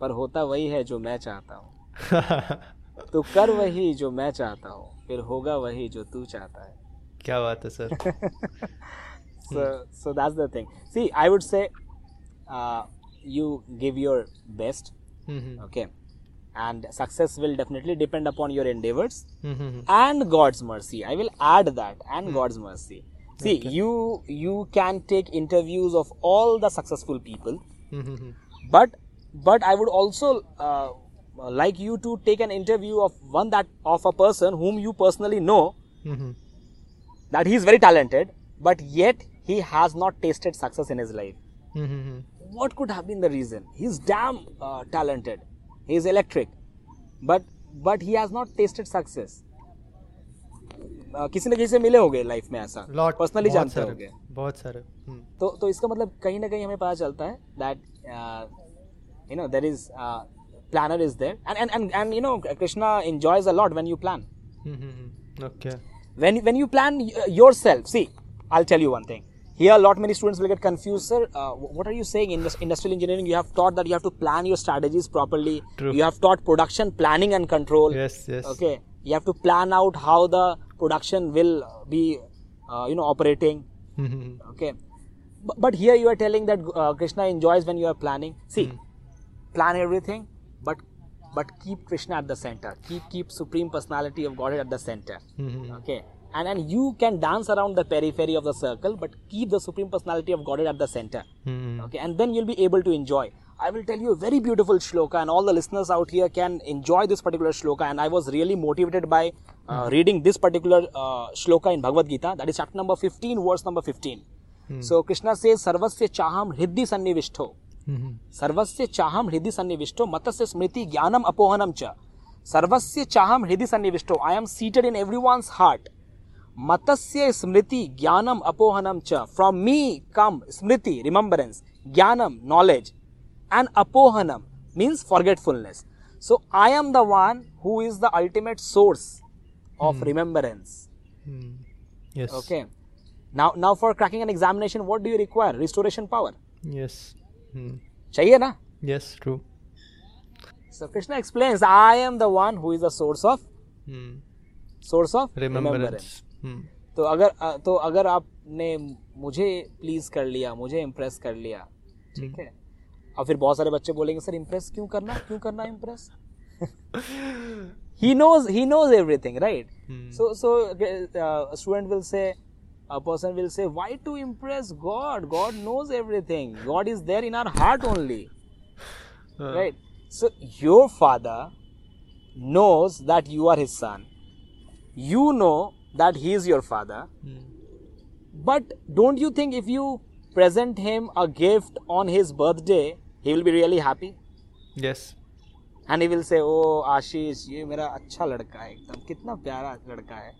पर होता वही है जो मैं चाहता हूँ तू कर वही जो मैं चाहता हूँ फिर होगा वही जो तू चाहता है क्या बात है sir (laughs) so so that's the thing see i would say uh, you give your best Mhm. okay and success will definitely depend upon your endeavors Mhm. and god's mercy i will add that and god's mercy see you you can take interviews of all the successful people Mhm. but but i would also uh, like you to take an interview of one that of a person whom you personally know Mhm. that he is very talented but yet he has not tasted success in his life Mhm. what could have been the reason he's damn uh, talented he's electric but but he has not tasted success uh, किसी न किसी से मिले होगे life में ऐसा personally जानते होगे बहुत सारे हम्म. तो तो इसका मतलब कहीं ना कहीं हमें पता चलता है that you know there is planner is there and and and, and you know krishna enjoys a lot when you plan Mhm. Okay. When when you plan yourself see i'll tell you one thing. Here a lot many students will get confused sir. Uh, what are you saying? In this industrial engineering you have taught that you have to plan your strategies properly. True. you have taught production planning and control. Yes, yes. okay. You have to plan out how the production will be uh, you know operating. (laughs) Okay. But, but here you are telling that uh, krishna enjoys when you are planning. See plan everything but but keep krishna at the center. Keep keep supreme personality of godhead at the center. Mhm. okay? And and you can dance around the periphery of the circle but keep the supreme personality of godhead at the center. Mhm. okay? And then you'll be able to enjoy. I will tell you a very beautiful shloka and all the listeners out here can enjoy this particular shloka. And i was really motivated by uh, reading this particular uh, shloka in bhagavad gita. That is chapter number 15 verse number 15 so krishna says sarvasya chaham hriddi sannivishto. सर्वस्य चाहम हृदय सन्निविष्टो मतस्य स्मृति ज्ञानम अपोहनम च। सर्वस्य चाहम हृदय सन्निविष्टो I am seated in everyone's heart मतस्य स्मृति ज्ञानम अपोहनम च। From me come Smriti remembrance ज्ञानम knowledge and अपोहनम means forgetfulness so I am the one who is the ultimate source of remembrance okay? Now now for cracking an examination what do you require? Restoration power? Yes. Hmm. चाहिए ना? Yes true so Krishna explains I am the one who is the source of source of remembrance तो अगर तो अगर आपने मुझे please कर लिया मुझे इम्प्रेस कर लिया ठीक hmm. है? और फिर बहुत सारे बच्चे बोलेंगे सर इम्प्रेस क्यों करना? क्यों करना impress he knows he knows everything right so so student will say a person will say why to impress god god knows everything god is there in our heart only Uh, right so your father knows that you are his son you know that he is your father mhm. but don't you think if you present him a gift on his birthday he will be really happy Yes. and he will say oh आशीष ये मेरा अच्छा लड़का है एकदम कितना प्यारा लड़का है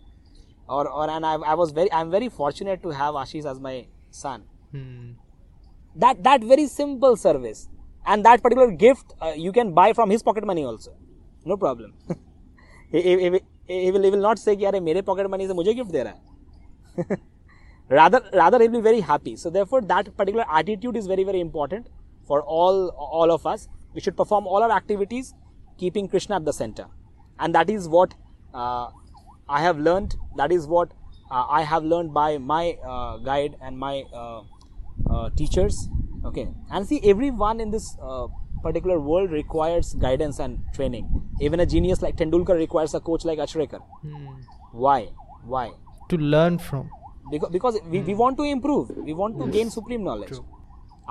और और and I, I was very I'm very fortunate to have Ashish as my son Mhm. that that very simple service and that particular gift uh, you can buy from his pocket money also no problem (laughs) he, he, he, will- he will he will not say कि अरे मेरे pocket money से मुझे gift दे रहा है (laughs) rather rather he'll be very happy so therefore that particular attitude is very very important for all all of us we should perform all our activities keeping krishna at the center and that is what uh, i have learned that is what uh, i have learned by my uh, guide and my uh, uh, teachers. Okay. And see everyone in this uh, particular world requires guidance and training. Even a genius like tendulkar requires a coach like achrekar Mhm. why? Why? To learn from. because, because we, we want to improve. We want to gain supreme knowledge.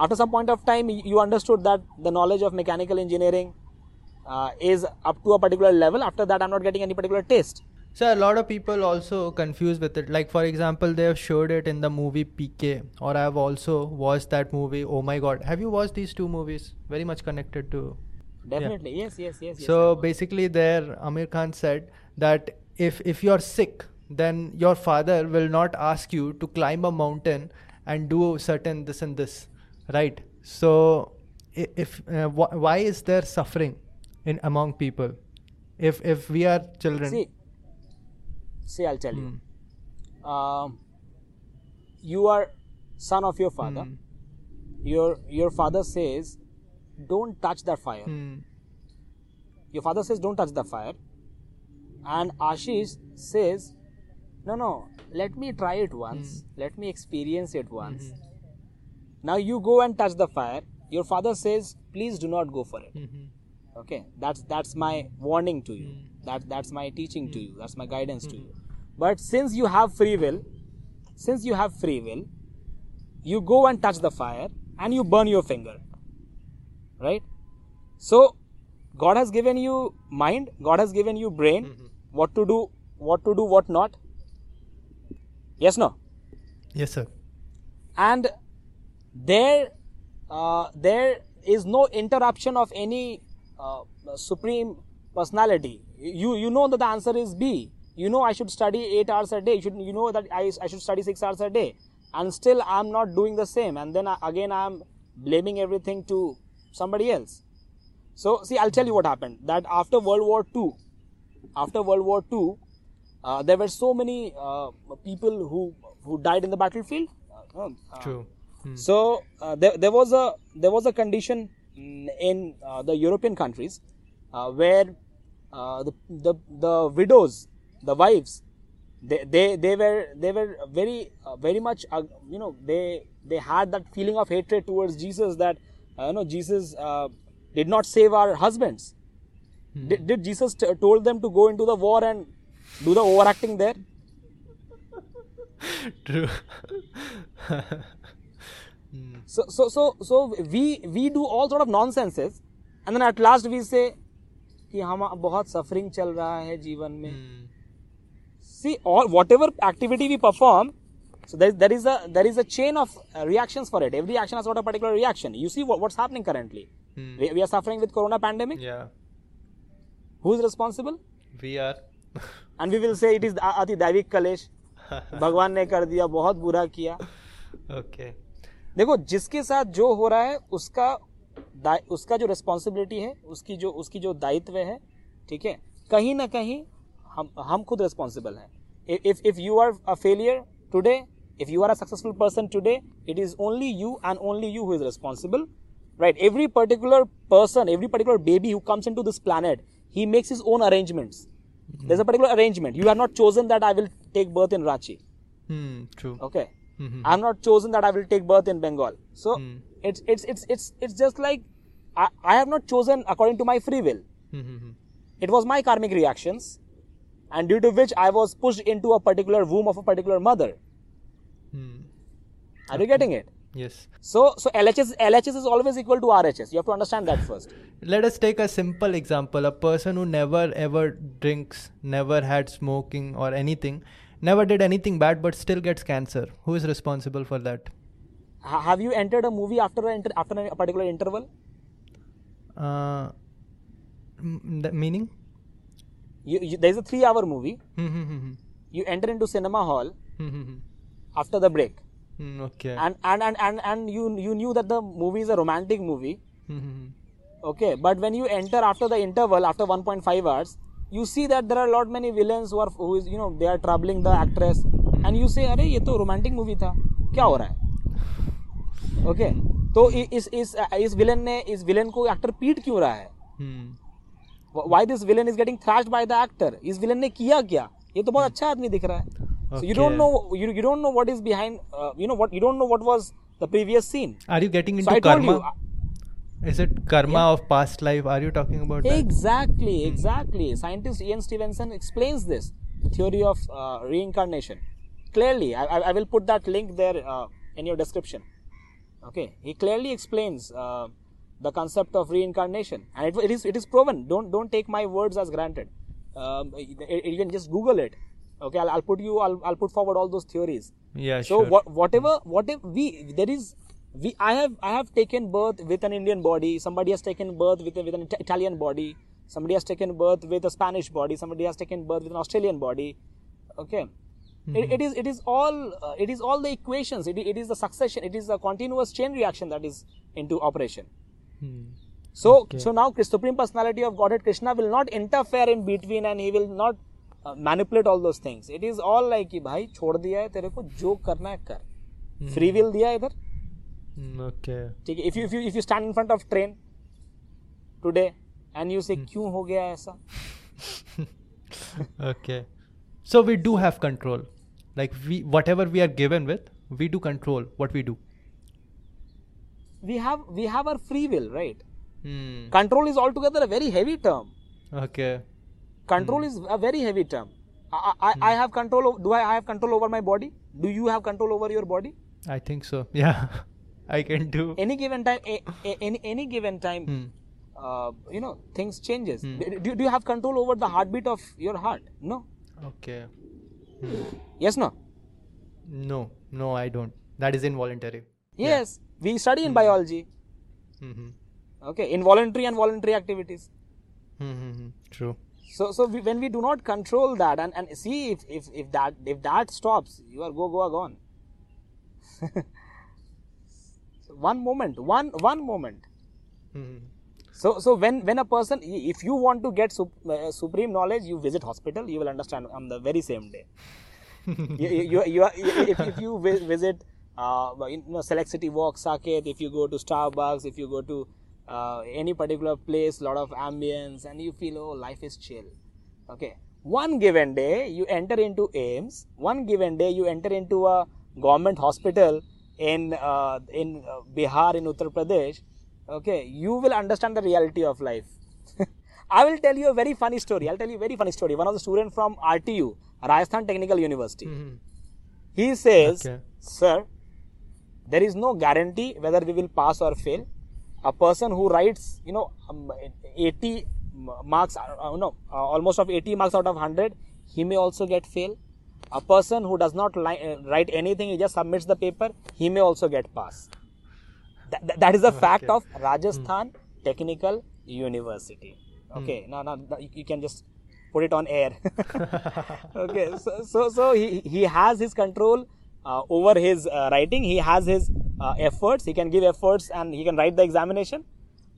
After some point of time you understood that the knowledge of mechanical engineering uh, is up to a particular level. After that i'm not getting any particular taste So a lot of people also confused with it. Like for example, they have showed it in the movie PK, or I have also watched that movie. Oh my God, have you watched these two movies? Very much connected to. definitely yes yes yes, yes so know. basically, there Aamir Khan said that if if you're sick, then your father will not ask you to climb a mountain and do certain this and this, right? So if uh, wh- why is there suffering in among people? If if we are children. see see i'll tell Hmm. you um, you are son of your father. Hmm. your your father says don't touch that fire. Hmm. your father says don't touch the fire. And ashish says no no let me try it once. Let me experience it once. Now you go and touch the fire. Your father says please do not go for it. Mhm. okay that's that's my warning to you that that's my teaching to you. That's my guidance to you. But since you have free will since you have free will you go and touch the fire and you burn your finger. Right? So god has given you mind god has given you brain. What to do what to do what not? Yes no? Yes, sir. and there uh, there is no interruption of any uh, supreme personality. You you know that the answer is b. You know i should study 8 hours a day. You should you know that i, I should study 6 hours a day. And still i'm not doing the same. And then I, again i'm blaming everything to somebody else. So see i'll tell you what happened. That after world war ii after world war ii uh, there were so many uh, people who who died in the battlefield. Uh, uh, True. Hmm. So uh, there, there was a there was a condition mm, in uh, the European countries. uh, where uh, the, the the widows, the wives, they they, they were they were very uh, very much uh, you know they they had that feeling of hatred towards Jesus that uh, you know Jesus uh, did not save our husbands. Did, did Jesus t- told them to go into the war and do the overacting there? (laughs) True. (laughs) so so so so we we do all sort of nonsenses and then at last we say कि हम बहुत suffering चल रहा है जीवन में। See all whatever activity we perform so there is there is a chain of reaction for it every action particular reaction you see what happening currently we are suffering with corona pandemic who is responsible we are and we will say it is अति दैविक कलेश भगवान ने कर दिया बहुत बुरा किया ओके okay. देखो जिसके साथ जो हो रहा है उसका उसका जो रिस्पॉन्सिबिलिटी है उसकी जो उसकी जो दायित्व है ठीक है? कहीं ना कहीं हम हम खुद रिस्पॉन्सिबल हैं। If if you are a failure today if you are a successful person today it is only you and only you who is responsible right every particular person every particular baby who comes in to this planet he makes his own arrangements there's a particular arrangement you are not chosen that I will take birth in Ranchi okay hmm, Mhm. i'm not chosen that i will take birth in bengal so Hmm. it's it's it's it's it's just like I, I have not chosen according to my free will Hmm, hmm, hmm. it was my karmic reactions and due to which i was pushed into a particular womb of a particular mother Hmm. are you getting it Yes. so so lhs lhs is always equal to rhs you have to understand that first Let us take a simple example. A person who never ever drinks, never had smoking or anything, never did anything bad, but still gets cancer. Who is responsible for that? Ha- have you entered a movie after a inter- after a particular interval Uh, m- meaning? you, you, there's a 3 hour movie Hmm, hmm, hmm, you enter into cinema hall after the break okay. and and and and, and you you knew that the movie is a romantic movie okay but when you enter after the interval after 1.5 hours you see that there are lot many villain you know they are travelling the actress and you say अरे ये तो romantic movie था। क्या हो रहा है? Okay तो इस इस इस विलन ने इस विलन को एक्टर पीट क्यों रहा है? Why this villain is getting thrash by the actor इस विलन ने किया क्या? ये तो बहुत अच्छा आदमी दिख रहा है। You don't know you you don't know what is behind you know what you don't know what was the previous scene are you getting into karma Is it karma of past life? Are you talking about that? Exactly, exactly. Scientist Ian Stevenson explains this theory of uh, reincarnation clearly. I, I, will put that link there uh, in your description. Okay, he clearly explains uh, the concept of reincarnation, and it, it is it is proven. Don't don't take my words as granted. Um, you you can just Google it. Okay, I'll, I'll put you. I'll, I'll put forward all those theories. Yeah, So sure. what, whatever whatever we there is we I have I have taken birth with an Indian body. Somebody has taken birth with a, with an Ita- Italian body. Somebody has taken birth with a Spanish body. Somebody has taken birth with an Australian body. Okay. It, it is it is all uh, it is all the equations. It, it is the succession. It is a continuous chain reaction that is into operation. Hmm. So Okay. so now Christ- Supreme Personality of Godhead Krishna will not interfere in between and he will not uh, manipulate all those things. It is all like कि भाई छोड़ दिया है तेरे को जो करना है कर फ्री विल दिया है इधर Hmm, okay. ठीक है if you if you if you stand in front of train today and you say क्यों हो गया ऐसा (laughs) Okay. So we do have control. Like we whatever we are given with, we do control what we do. we have we have our free will right Hmm. control is altogether a very heavy term Okay. control is a very heavy term I, I, I have control o- do I have control over my body do you have control over your body I think so. (laughs) Yeah. I can do. any given time a, a, any any given time Hmm. uh, you know things changes Hmm. do, do you have control over the heartbeat of your heart no Okay. Hmm. yes no No, no, I don't. That is involuntary. yes we study in biology Mm-hmm. okay involuntary and voluntary activities Mm-hmm. True. so so we, when we do not control that and, and see if, if if that if that stops you are go go gone so (laughs) one moment one one moment Mm-hmm. so so when when a person if you want to get sup, uh, supreme knowledge you visit hospital you will understand on the very same day (laughs) you, you, you, are, if, if you vi- visit uh, you know, Select City Walk, Saket, if you go to Starbucks, if you go to uh, any particular place, lot of ambience, and you feel, oh, life is chill. Okay. One given day, you enter into AIIMS. One given day, you enter into a government hospital in uh, in uh, Bihar, in Uttar Pradesh. Okay, you will understand the reality of life. (laughs) I will tell you a very funny story. I'll tell you a very funny story. One of the students from RTU, Rajasthan Technical University, Mhm. he says, Okay. Sir, there is no guarantee whether we will pass or fail. A person who writes, you know, um, 80 marks, uh, no, uh, almost of 80 marks out of 100, he may also get fail a person who does not li- uh, write anything he just submits the paper he may also get pass that is a fact okay. of rajasthan mm. technical university. Hmm. Okay mm. now now you can just put it on air. (laughs) Okay so, so so, he, he has his control uh, over his uh, writing. He has his uh, efforts. He can give efforts and he can write the examination.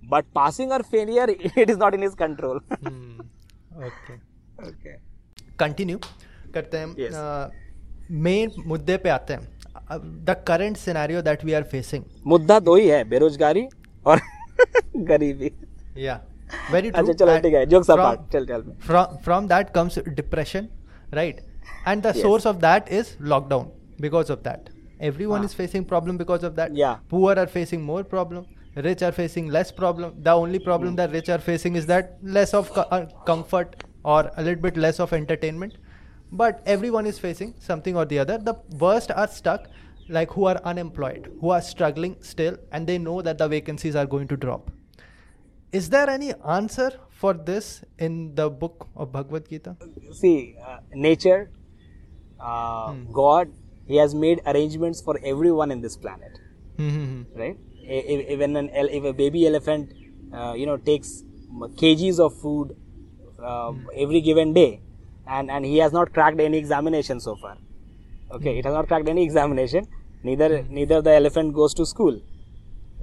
But passing or failure (laughs) it is not in his control. Mm. okay. (laughs) Okay. Continue. करते हैं main yes. मुद्दे पे आते हैं। The current scenario that we are facing मुद्दा दो ही है बेरोजगारी और (laughs) गरीबी। या very from that comes depression right and the source of that is lockdown because of that every one is facing problem because of that poor are facing more problem rich are facing less problem the only problem that rich are facing is that less of comfort और a little bit less of entertainment but everyone is facing something or the other. The worst are stuck like who are unemployed who are struggling still and they know that the vacancies are going to drop. Is there any answer for this in the book of Bhagavad Gita? see uh, nature uh, Hmm. god he has made arrangements for everyone in this planet. Hmm, right? E- even an if a baby elephant uh, you know takes kgs of food uh, every given day and and he has not cracked any examination so far. Okay it has not cracked any examination. Neither neither the elephant goes to school.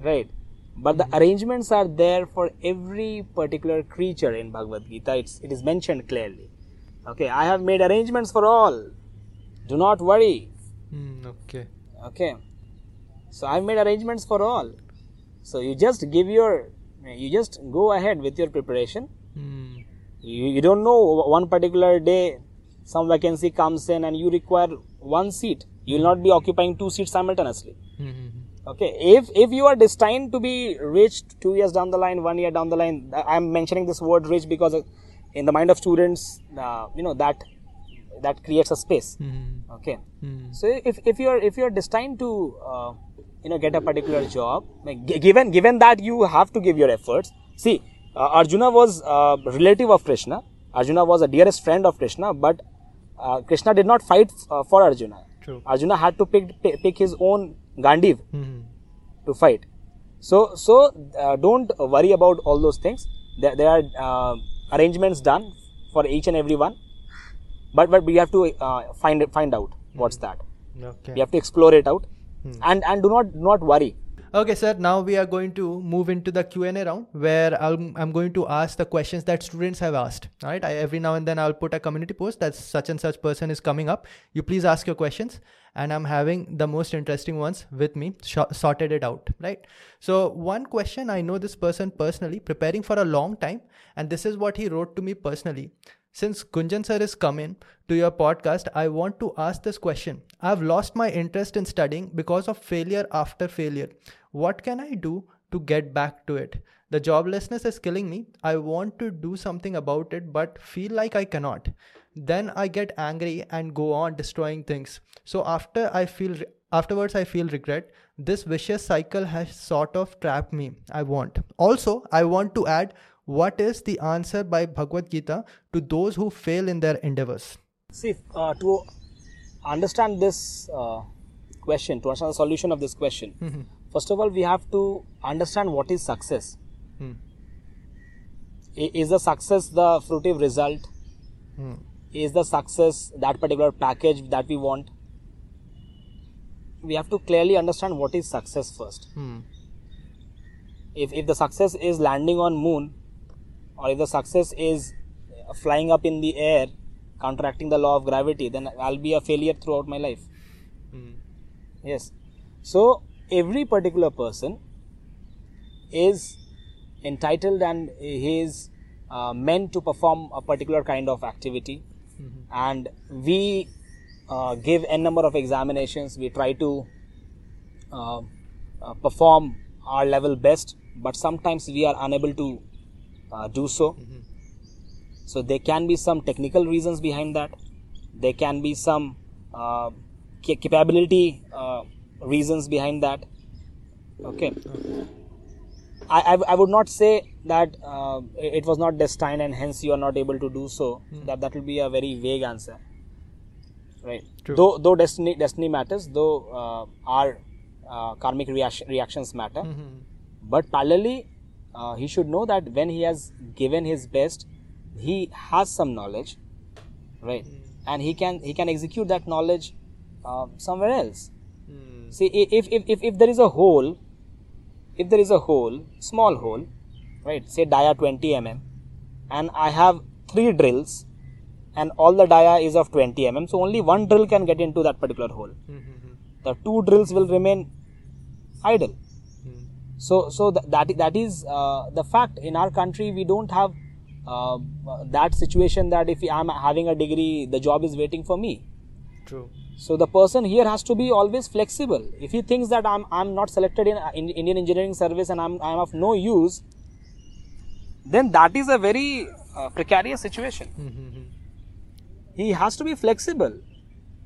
Right? But the arrangements are there for every particular creature in bhagavad gita. It's, it is mentioned clearly. Okay i have made arrangements for all. Do not worry. Hmm, okay. okay. So i've made arrangements for all. So you just give your you just go ahead with your preparation. Hmm, you, you don't know one particular day some vacancy comes in and you require one seat. You will not be occupying two seats simultaneously. Hmm, hmm, okay if if you are destined to be rich two years down the line one year down the line i'm mentioning this word rich because uh, in the mind of students uh, you know that that creates a space. Hmm, okay. Hmm, so if, if you're if you're destined to uh, you know get a particular job like, gi- given given that you have to give your efforts see arjuna was uh, relative of krishna. Arjuna was a dearest friend of krishna but uh, krishna did not fight uh, for arjuna. True. arjuna had to pick pick, pick his own gandiv hmm, to fight. So so uh, don't worry about all those things. There, there are uh, arrangements done for each and every one. But but we have to uh, find it find out what's that. Okay. we have to explore it out. And and do not do not worry Okay, sir. Now we are going to move into the Q and A round, where I'm, I'm going to ask the questions that students have asked. All right. I, every now and then I'll put a community post that such and such person is coming up. You please ask your questions, and I'm having the most interesting ones with me. Sh- sorted it out. Right. So one question I know this person personally, preparing for a long time, and this is what he wrote to me personally. Since Gunjan sir is coming to your podcast, I want to ask this question. I've lost my interest in studying because of failure after failure. What can I do to get back to it? The joblessness is killing me. I want to do something about it, but feel like I cannot. Then I get angry and go on destroying things. So after I feel afterwards I feel regret. This vicious cycle has sort of trapped me. I want. Also, I want to add what is the answer by Bhagavad Gita to those who fail in their endeavors? see uh, to understand this uh, question to understand the solution of this question Mhm. first of all we have to understand what is success. I- is the success the fruitive result Hmm. is the success that particular package that we want we have to clearly understand what is success first Hmm. if, if the success is landing on moon or if the success is flying up in the air counteracting the law of gravity then i'll be a failure throughout my life. Hmm. yes. So every particular person is entitled and he is uh, meant to perform a particular kind of activity. And we uh, give n number of examinations. We try to uh, uh, perform our level best but sometimes we are unable to uh, do so. So there can be some technical reasons behind that. There can be some uh, capability uh, reasons behind that. Okay. I, I, I would not say that uh, it was not destined and hence you are not able to do so. That that will be a very vague answer, right? True. Though though destiny destiny matters, though uh, our uh, karmic reaction, reactions matter, but parallelly uh, he should know that when he has given his best, he has some knowledge, right? And he can he can execute that knowledge uh, somewhere else. See, if, if, if, if there is a hole, if there is a hole, small hole, right, say dia 20 mm, and I have three drills, and all the dia is of 20 mm, so only one drill can get into that particular hole. The two drills will remain idle. So, so th- that that is uh, the fact. In our country, we don't have uh, that situation that if I am having a degree, the job is waiting for me. True. So the person here has to be always flexible. If he thinks that I'm I'm not selected in, in Indian engineering service and I'm I'm of no use, then that is a very uh, precarious situation. He has to be flexible.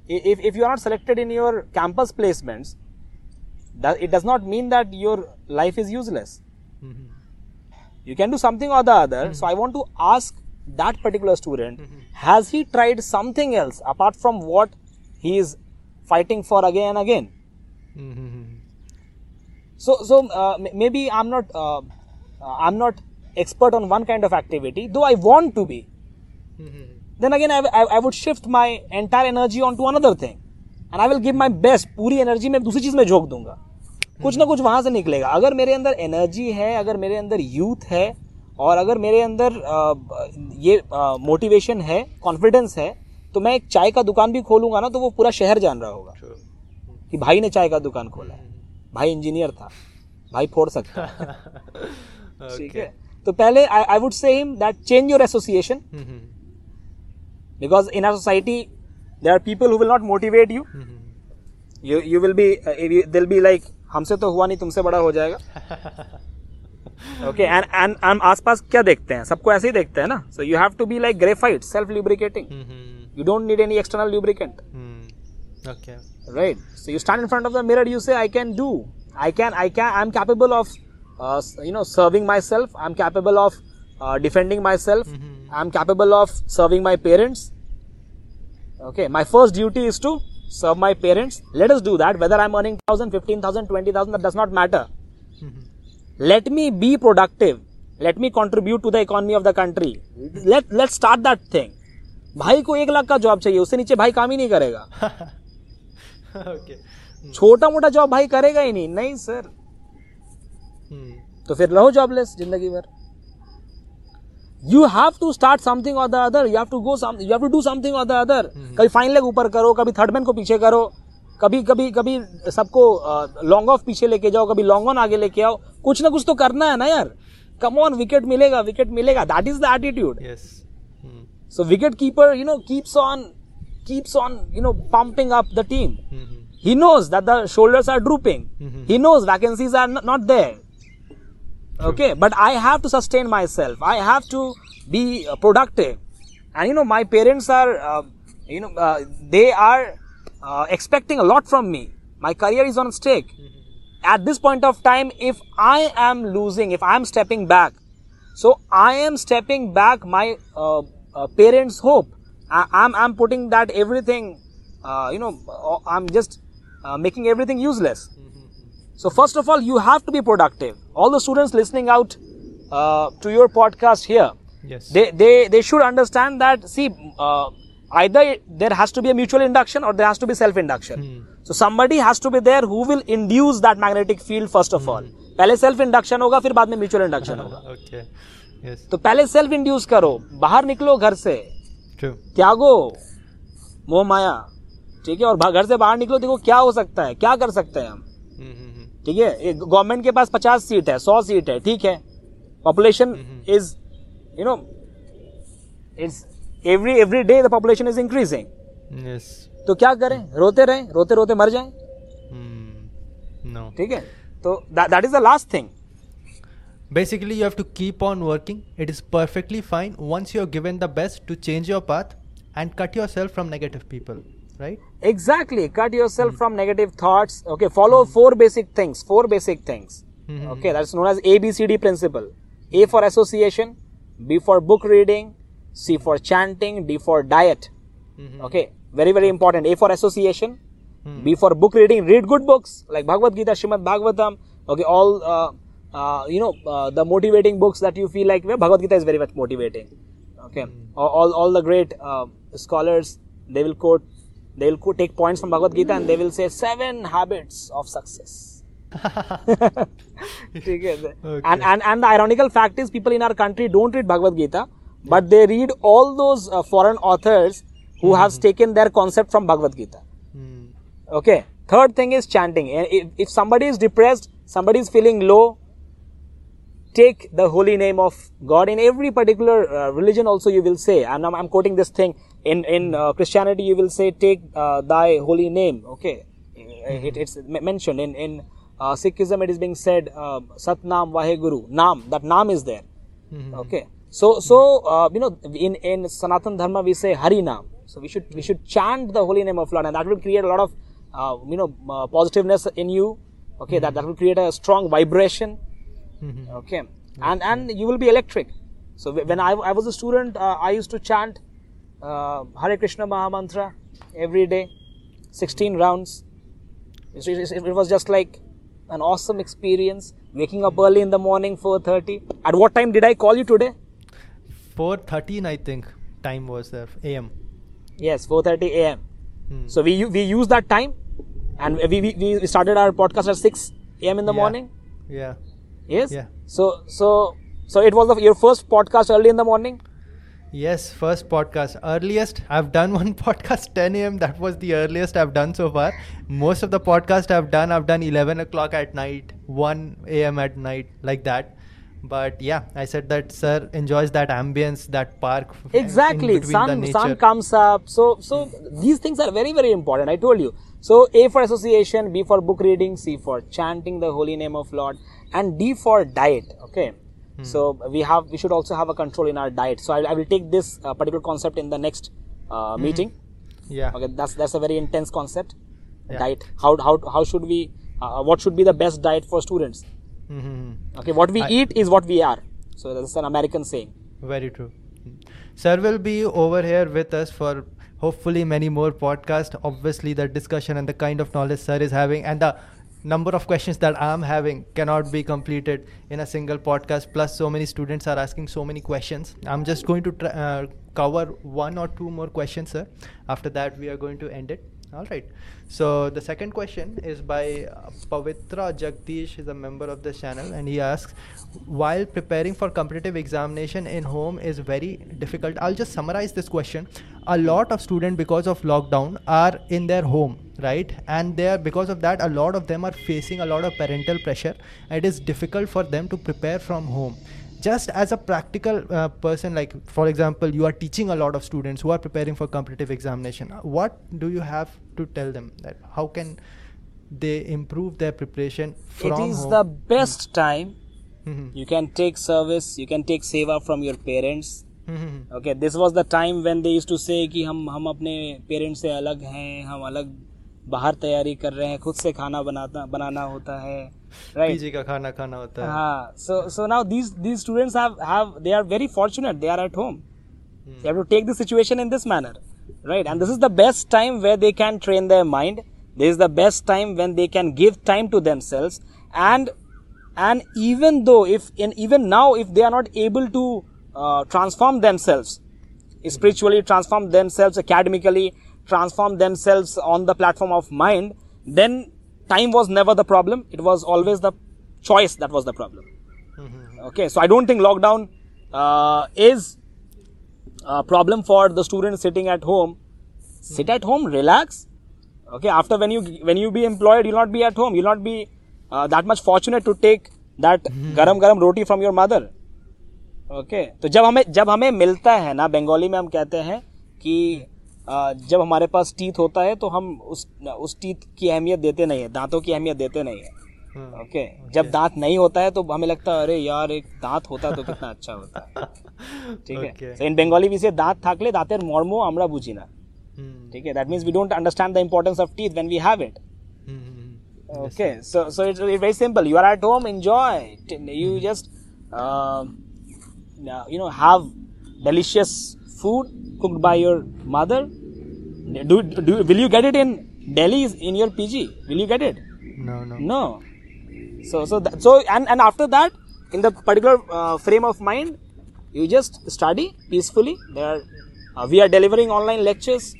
If if you are not selected in your campus placements, it does not mean that your life is useless. You can do something or the other. So I want to ask that particular student: Has he tried something else apart from what he is fighting for again and again? So so uh, maybe I'm not uh, uh, I'm not expert on one kind of activity, though I want to be. Then again, I, I, I would shift my entire energy onto another thing, and I will give my best. पूरी energy मैं दूसरी चीज़ में झोंक दूँगा। कुछ ना कुछ वहाँ से निकलेगा। अगर मेरे अंदर एनर्जी है अगर मेरे अंदर यूथ है और अगर मेरे अंदर ये मोटिवेशन है कॉन्फिडेंस है तो मैं एक चाय का दुकान भी खोलूँगा ना तो वो पूरा शहर जान रहा होगा. कि भाई ने चाय का दुकान खोला है। भाई इंजीनियर था। भाई फोड़ सकता है। (laughs) ठीक है? तो पहले I would say him that change your association because in our society they are people who will not motivate you you you will be दिल बी लाइक हमसे तो हुआ नहीं तुमसे बड़ा हो जाएगा. ओके एंड एंड हम आसपास क्या देखते हैं? सबको ऐसे ही देखते हैं ना? So you have to be like graphite self lubricating you don't need any external lubricant okay right so you stand in front of the mirror you say I can do I can I can I am capable of you know serving myself I am capable of defending myself I am capable of serving my parents okay my first duty is to serve my parents let us do that whether i'm earning 1000 15000 20000 that does not matter mm-hmm. let me be productive let me contribute to the economy of the country let let's start that thing भाई को एक लाख का job चाहिए उससे नीचे भाई काम ही नहीं करेगा okay. छोटा मोटा जॉब भाई करेगा ही नहीं नहीं सर Hmm. तो फिर रहो जॉबलेस ज़िंदगी भर you have to start something or the other you have to go you have to do something or the other कभी फाइन लेग ऊपर करो कभी थर्ड मैन को पीछे करो कभी कभी कभी सबको लॉन्ग ऑफ़ पीछे लेके जाओ कभी लॉन्ग ऑन आगे लेके आओ कुछ ना कुछ तो करना है ना यार कम ऑन विकेट मिलेगा विकेट मिलेगा that is the attitude you know, keeps on, keeps on, you know, pumping up the team. Mhm. He knows that the shoulders are drooping. Mhm. He knows vacancies are n- not there. Okay, but I have to sustain myself. I have to be uh, productive. And you know, my parents are, uh, you know, uh, they are uh, expecting a lot from me. My career is on stake. At this point of time, if I am losing, if I am stepping back, so I am stepping back my uh, uh, parents' hope. I, I'm I'm putting that everything, uh, you know, I'm just uh, making everything useless. So first of all, you have to be productive. All the students listening out uh, to your podcast here, Yes. they they they should understand that. See, uh, either there has to be a mutual induction or there has to be self induction. So somebody has to be there who will induce that magnetic field first of all. पहले self induction होगा फिर बाद में mutual induction होगा okay. Yes. तो पहले self induce करो बाहर निकलो घर से True. त्यागो मोह माया ठीक है और घर से बाहर निकलो देखो क्या हो सकता है क्या कर सकते हैं हम Mm-hmm. ठीक है? गवर्नमेंट के पास पचास सीट है सौ सीट है ठीक है? Population is you know it's every every day the population is increasing तो क्या करें? रोते रहें रोते रोते मर जाए? ठीक है? तो that is the last thing basically you have to keep on working it is perfectly fine once you are given the best to change your path and cut yourself from negative people right? exactly. Cut yourself from negative thoughts. Okay follow four basic things. Four basic things. Mhm. okay that's known as abcd principle. A for association b for book reading c for chanting d for diet. Mhm. okay very very important. A for association Hmm. b for book reading. Read good books like bhagavad gita shrimad bhagavatam. Okay all uh, uh, you know uh, the motivating books that you feel like well, bhagavad gita is very much motivating. Okay all, all, all the great uh, scholars they will quote they will take points from Bhagavad Gita and they will say seven habits of success. (laughs) okay. and, and, and the ironical fact is people in our country don't read Bhagavad Gita, but they read all those uh, foreign authors who mm-hmm. have taken their concept from Bhagavad Gita. Mm. Okay. Third thing is chanting. If, if somebody is depressed, somebody is feeling low, take the holy name of God. In every particular uh, religion also you will say, and I'm, I'm quoting this thing, in in uh, christianity you will say take uh, thy holy name. Okay. It, it's mentioned. In in uh, sikhism it is being said uh, satnam vaheguru nam that nam is there. Mhm. okay. So so uh, you know in in sanatan dharma we say hari nam so we should we should chant the holy name of lord and that will create a lot of uh, you know uh, positiveness in you. Okay. That that will create a strong vibration. Mhm. okay. And and you will be electric. So when i, I was a student uh, i used to chant uh, hare krishna mahamantra every day 16 rounds it, was just like an awesome experience waking up early in the morning 4.30 at what time did i call you today 4:13, I think, time was there. AM. yes 4.30 am Hmm. so we we used that time and we, we, we started our podcast at 6 am in the Yeah. morning Yeah. yes Yeah. so so so it was the, your first podcast early in the morning Yes, first podcast. Earliest I've done one (laughs) podcast 10 a.m. That was the earliest I've done so far. Most of the podcast I've done, I've done 11 o'clock at night, 1 a.m. at night, like that. But yeah, I said that sir enjoys that ambience, that park. exactly sun sun comes up so so these things are very very important i told you so a for association b for book reading c for chanting the holy name of lord and d for diet okay Hmm. so we have we should also have a control in our diet so i, I will take this uh, particular concept in the next uh, meeting Yeah. okay that's that's a very intense concept Yeah. diet how how how should we uh, what should be the best diet for students Mhm. okay what we I- eat is what we are so that's an american saying Very true. Sir will be over here with us for hopefully many more podcasts. Obviously, the discussion and the kind of knowledge Sir is having and the number of questions that I'm having cannot be completed in a single podcast. Plus, so many students are asking so many questions. I'm just going to uh, cover one or two more questions, sir. After that, we are going to end it. All right. So the second question is by uh, Pavitra Jagdish, is a member of this channel, and he asks, while preparing for competitive examination in home is very difficult. I'll just summarize this question. A lot of students, because of lockdown, are in their home, right? And they are because of that, a lot of them are facing a lot of parental pressure. It is difficult for them to prepare from home just as a practical uh, person like for example you are teaching a lot of students who are preparing for competitive examination what do you have to tell them that how can they improve their preparation from it is home? the best time Mhm. you can take service you can take seva from your parents Mhm. okay this was the time when they used to say कि हम हम अपने parents से अलग हैं हम अलग बाहर तैयारी कर रहे हैं खुद से खाना बनाता बनाना होता है राइट right? का खाना खाना होता है। So so now these these students have have they are very fortunate they are at home they have to take the situation in this manner right and this is the best time where they can train their mind this is the best time when they can give time to themselves and and even though if in even now if they are not able to transform themselves spiritually transform themselves academically transform themselves on the platform of mind then time was never the problem it was always the choice that was the problem Mhm. okay so i don't think lockdown uh, is a problem for the students sitting at home sit at home relax Okay, after when you when you be employed, you'll not be at home. You'll not be uh, that much fortunate to take that garam garam roti from your mother. Okay तो जब हमें जब हमें मिलता है ना बंगाली में हम कहते हैं कि अ, जब हमारे पास टीथ होता है तो हम उस उस टीथ की अहमियत देते नहीं है दांतों की अहमियत देते नहीं है Hmm. ओके जब दांत नहीं होता है तो हमें लगता है अरे यार एक दांत होता तो कितना अच्छा होता (laughs) ठीक है Okay. सो इन बंगाली भी से दांत থাকলে দাঁতের মর্ম আমরা বুঝি না Hmm. ठीक है that means we don't understand the importance of teeth when we have it Hmm. Okay, so so it's very simple. You are at home, enjoy. T- You just um, uh, you know have delicious food cooked by your mother. Do, do will you get it in Delhi in your PG? Will you get it? No, no. No. So so that, so and and after that, in the particular uh, frame of mind, you just study peacefully. There, uh, we are delivering online lectures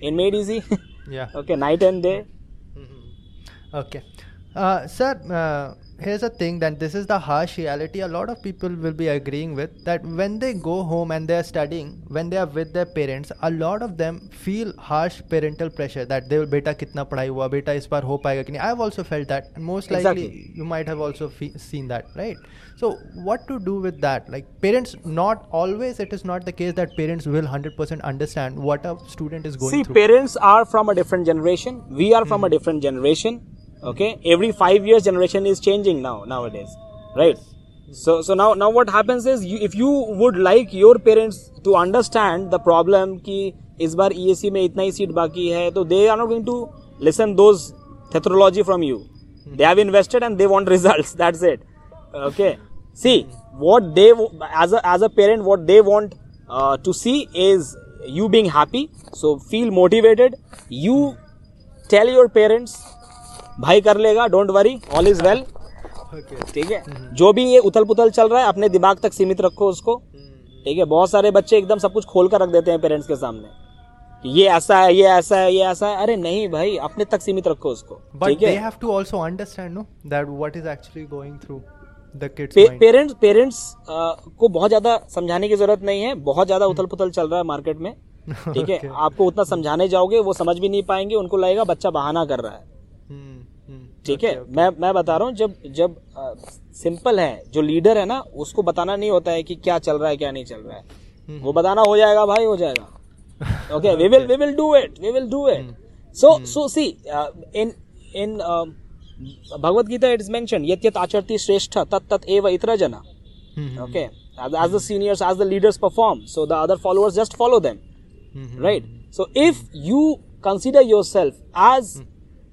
in Made Easy. Yeah. (laughs) okay, night and day. Okay. Uh, sir, uh, here's a thing that this is the harsh reality a lot of people will be agreeing with that when they go home and they are studying, when they are with their parents, a lot of them feel harsh parental pressure that they will beta kitna padhai hua, beta is par ho paega ki nahi. I've also felt that and most likely Exactly. you might have also fe- seen that, right? So what to do with that? Like parents, not always it is not the case that parents will 100% understand what a student is going See, through. parents are from a different generation. We are from a hmm. different generation okay? Every 5 years generation is changing now nowadays. Right? So so now now what happens is if you would like your parents to understand the problem ki is bar ESE mein itna hi seat baki hai so they are not going to listen those tetralogy from you. Hmm. They have invested and they want (laughs) results. That's it. Okay? See what they as a as a parent what they want uh, to see is you being happy. So feel motivated. You tell your parents भाई कर लेगा don't worry all is well ठीक है? जो भी ये उथल पुथल चल रहा है अपने दिमाग तक सीमित रखो उसको। ठीक है? बहुत सारे बच्चे एकदम सब कुछ खोल कर रख देते हैं पेरेंट्स के सामने। ये ऐसा है ये ऐसा है ये ऐसा है। अरे नहीं भाई अपने तक सीमित रखो उसको। ठीक है. पेरेंट्स पेरेंट्स को बहुत ज़्यादा समझाने की ज़रूरत नहीं है। बहुत ज़्यादा उथल पुथल चल रहा है मार्केट में। (laughs) ठीक है? Okay. आपको उतना समझाने जाओगे वो समझ भी नहीं पाएँगे उनको लगेगा बच्चा बहाना कर रहा है. ठीक है मैं मैं बता रहा हूँ जब जब सिंपल है जो लीडर है ना उसको बताना नहीं होता है कि क्या चल रहा है क्या नहीं चल रहा है। वो बताना हो जाएगा भाई हो जाएगा। Okay we will we will do it we will do it so so see in in Bhagavad Gita it is mention यत यत आचरति श्रेष्ठ तत् तत् एव इतर जना। okay as, as the seniors as the leaders perform so the other followers just follow them hmm. right? so if you consider yourself as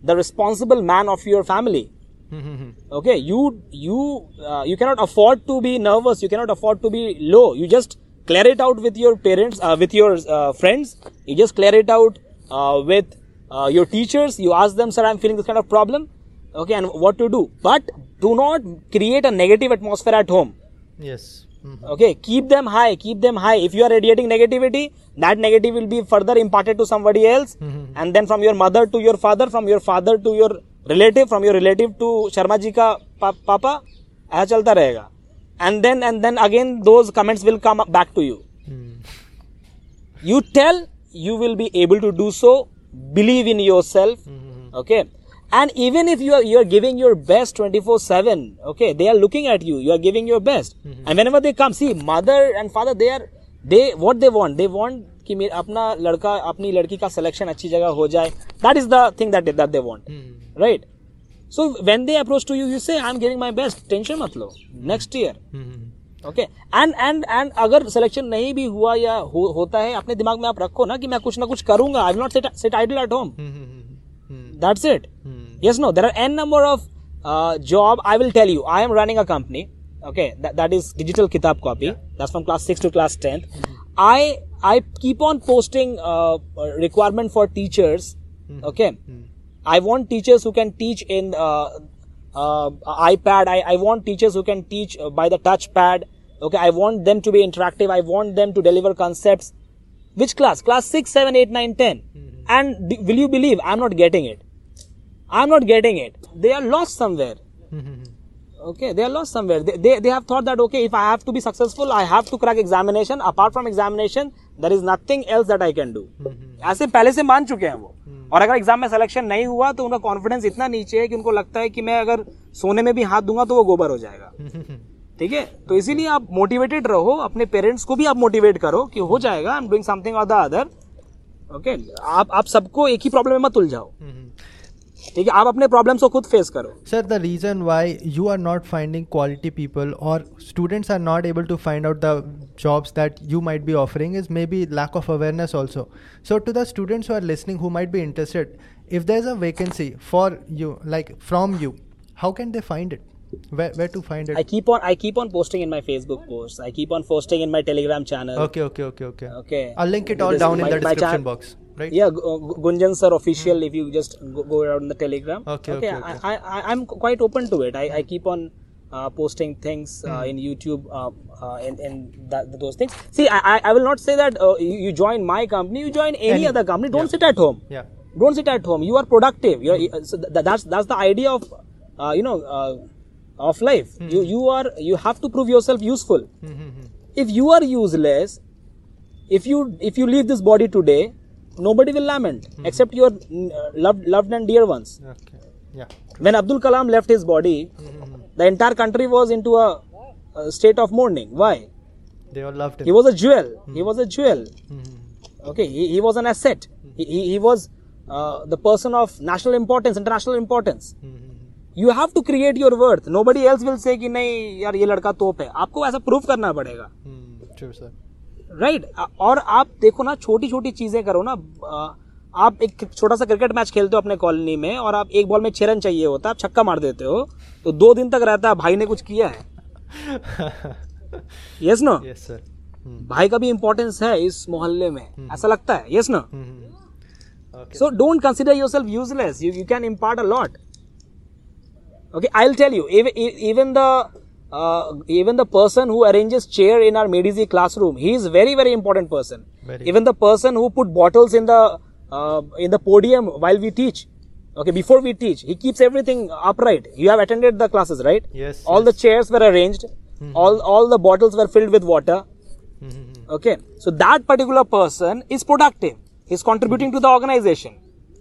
the responsible man of your family. Hmm, hmm, hmm. okay you you uh, you cannot afford to be nervous you cannot afford to be low. You just clear it out with your parents uh, with your uh, friends. You just clear it out uh, with uh, your teachers. You ask them sir i'm feeling this kind of problem. Okay and what to do? But do not create a negative atmosphere at home. Yes. Hmm, hmm. okay keep them high keep them high if you are radiating negativity that negative will be further imparted to somebody else Mhm. and then from your mother to your father from your father to your relative from your relative to Sharma ji का पा, पापा ऐसा चलता रहेगा and then and then again those comments will come back to you Hmm. you tell you will be able to do so believe in yourself Hmm, hmm, hmm. okay and even if you are you are giving your best 24 7 okay they are looking at you you are giving your best mm-hmm. and whenever they come see mother and father they are they what they want they want कि मेरा अपना लड़का अपनी लड़की का selection अच्छी जगह हो जाए that is the thing that that they want Hmm. Right so when they approach to you you say I am giving my best tension मत लो next year Hmm, hmm, hmm. Okay and and and अगर selection नहीं भी हुआ या हो, होता है अपने दिमाग में आप रखो ना कि मैं कुछ ना कुछ करूँगा I will not sit idle at home Hmm, hmm, hmm, hmm. Hmm. yes no there are n number of uh, job. I will tell you i am running a company okay that, that is digital kitab copy. That's from class 6 to class 10 i i keep on posting uh, requirement for teachers okay. Hmm. i want teachers who can teach in uh, uh, ipad. I, I want teachers who can teach uh, by the touchpad okay. I want them to be interactive. I want them to deliver concepts. Which class? Class 6 7 8 9 10 and d- will you believe? I'm not getting it i'm not getting it they are lost somewhere Hmm, hmm, hmm. okay they are lost somewhere they, they, they have thought that okay if i have to be successful i have to crack examination apart from examination there is nothing else that i can do Hmm, hmm. ऐसे पहले से मान चुके हैं वो Hmm. और अगर exam में सिलेक्शन नहीं हुआ तो उनका कॉन्फिडेंस इतना नीचे है कि उनको लगता है कि मैं अगर सोने में भी हाथ दूँगा तो वो गोबर हो जाएगा ठीक है तो इसीलिए आप मोटिवेटेड रहो अपने पेरेंट्स को भी आप मोटिवेट करो कि हो जाएगा I am doing something or the other okay आप आप सबको एक ही प्रॉब्लम में मत उलझाओ ठीक है आप अपने प्रॉब्लम्स को खुद फेस करो sir the reason why you are not finding quality people और students are not able to find out the jobs that you might be offering is maybe lack of awareness also so to the students are listening who might be interested if there is a vacancy for you like from you how can they find it Where, where to find it? I keep on I keep on posting in my Facebook posts. I keep on posting in my Telegram channel. Okay, okay, okay, okay. Okay. I'll link it all down my, in the description box. Right? Yeah, Gu- Gunjan sir official. If you just go, go around the Telegram. Okay, okay, okay. I, I, I, I'm quite open to it. I, I keep on uh, posting things uh, Hmm. in YouTube uh, uh, and, and that, those things. See, I, I- will not say that uh, you, you join my company, you join any, Any- other company. Don't yeah. sit at home. Yeah. Don't sit at home. You are productive. You're, uh, so th- that's that's the idea of uh, you know uh, of life. Hmm. You you are you have to prove yourself useful. If you are useless, if you if you leave this body today, nobody will lament hmm. except your mm, uh, loved loved and dear ones. Okay. Yeah. When Abdul Kalam left his body, mm-hmm. the entire country was into a, a state of mourning. Why? They all loved him. He was a jewel. hmm. He was a jewel. Mhm. Okay, he, he was an asset. He, he, he was uh, the person of national importance, international importance. Mhm. You have to create your worth. Nobody else will say कि नहीं यार ये लड़का तोप है आपको ऐसा prove करना पड़ेगा Hmm. राइट और आप देखो ना छोटी छोटी चीज़ें करो ना आप एक छोटा सा क्रिकेट मैच खेलते हो अपने कॉलोनी में और आप एक बॉल में छह रन चाहिए होता है आप छक्का मार देते हो तो दो दिन तक रहता है भाई ने कुछ किया है यस नो यस. Hmm. भाई का भी इंपॉर्टेंस है इस मोहल्ले में ऐसा लगता है yes no so don't yourself useless. You, you can impart a lot. Okay, I'll tell you. Even, even the uh, even the person who arranges chair in our Made Easy classroom, he is very very important person. Very. Even the person who put bottles in the uh, in the podium while we teach. Okay, before we teach, he keeps everything upright. You have attended the classes, right? Yes, All the chairs were arranged. All all the bottles were filled with water. Mhm. Okay, so that particular person is productive. He's contributing to the organization.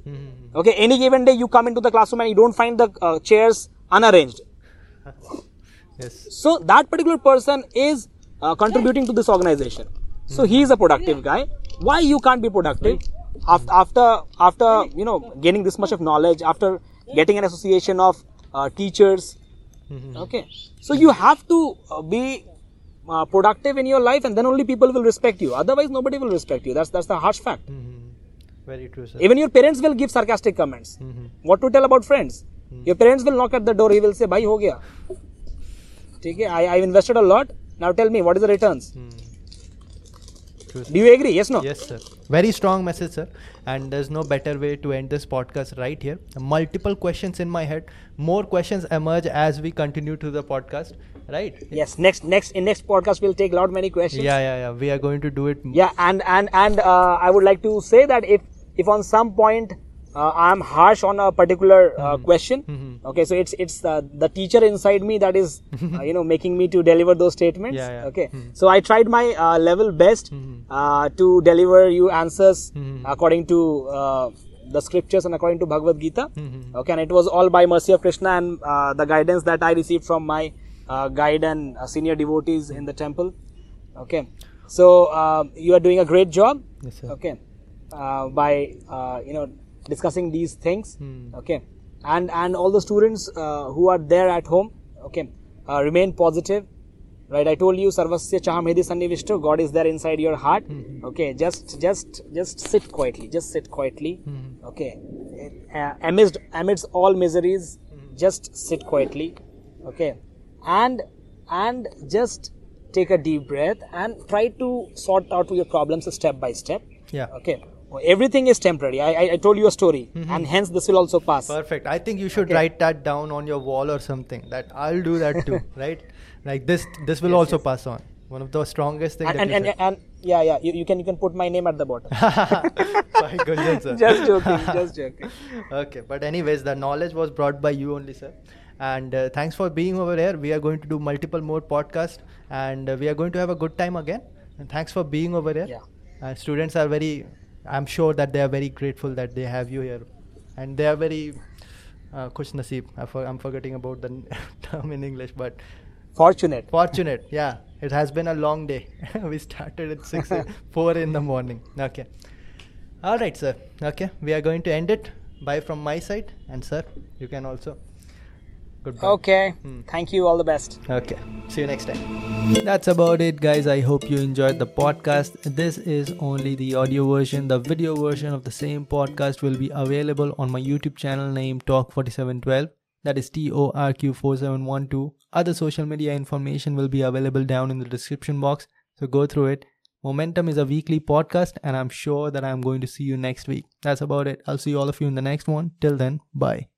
Mhm. Okay, any given day you come into the classroom and you don't find the uh, chairs unarranged. (laughs) Yes. So that particular person is uh, contributing to this organization. So he is a productive guy. Why you can't be productive after after after you know gaining this much of knowledge after getting an association of uh, teachers. Mm-hmm. Okay. So you have to uh, be uh, productive in your life, and then only people will respect you. Otherwise, nobody will respect you. That's that's the harsh fact. Mm-hmm. Very true, sir. Even your parents will give sarcastic comments. Mm-hmm. What to tell about friends? Your parents will knock at the door. He will say, "Bye, ho gaya." ठीक है. I I've invested a lot. Now tell me what is the returns? Hmm. True, sir. Do you agree? Yes, no. Yes, sir. Very strong message, sir. And there's no better way to end this podcast right here. Multiple questions in my head. More questions emerge as we continue to the podcast. Right? Yes. Next next in next podcast we'll take lot many questions. Yeah, yeah, yeah. We are going to do it. Yeah. And and and uh, I would like to say that if if on some point uh, I am harsh on a particular uh, question. Mhm. Okay, so it's it's uh, the teacher inside me that is (laughs) uh, you know making me to deliver those statements. Yeah, yeah. Okay, Mhm. so I tried my uh, level best Mhm. uh, to deliver you answers Mhm. according to uh, the scriptures and according to Bhagavad Gita. Mhm. Okay, and it was all by mercy of Krishna and uh, the guidance that I received from my uh, guide and uh, senior devotees in the temple. Okay, so uh, you are doing a great job. Yes, sir. Okay, uh, by uh, you know discussing these things. Hmm. Okay, and and all the students uh, who are there at home. Okay, uh, remain positive. Right, I told you, Sarvasya Chaham Hridi Sannivishto, God is there inside your heart. Mhm. Okay, just just just sit quietly. Just sit quietly. Mhm. Okay, uh, amidst amidst all miseries, Mhm. just sit quietly. Okay, and and just take a deep breath and try to sort out your problems step by step. Yeah. Okay, everything is temporary. I, I, I told you a story, Mhm. and hence this will also pass. Perfect. I think you should Okay. write that down on your wall or something. That I'll do that too, (laughs) right? Like this, this will Yes, also yes. pass on. One of the strongest things. And and, and, and yeah, yeah, you, you can you can put my name at the bottom. (laughs) Sir. (laughs) just joking, just joking. okay, but anyways, the knowledge was brought by you only, sir. And uh, thanks for being over here. We are going to do multiple more podcasts, and uh, we are going to have a good time again. And thanks for being over here. Yeah. And students are very I'm sure that they are very grateful that they have you here, and they are very uh, kush nasib. For, I'm forgetting about the (laughs) term in English, but Fortunate. fortunate. Yeah, it has been a long day. (laughs) we started at six, (laughs) four in the morning. Okay. All right, sir. Okay, we are going to end it. Bye from my side, and sir, you can also. Goodbye. Okay. Hmm. Thank you. All the best. Okay. See you next time. That's about it, guys. I hope you enjoyed the podcast. This is only the audio version. The video version of the same podcast will be available on my YouTube channel named Torq4712. That is T O R Q 4712. Other social media information will be available down in the description box. So go through it. Momentum is a weekly podcast, and I'm sure that I'm going to see you next week. That's about it. I'll see all of you in the next one. Till then, bye.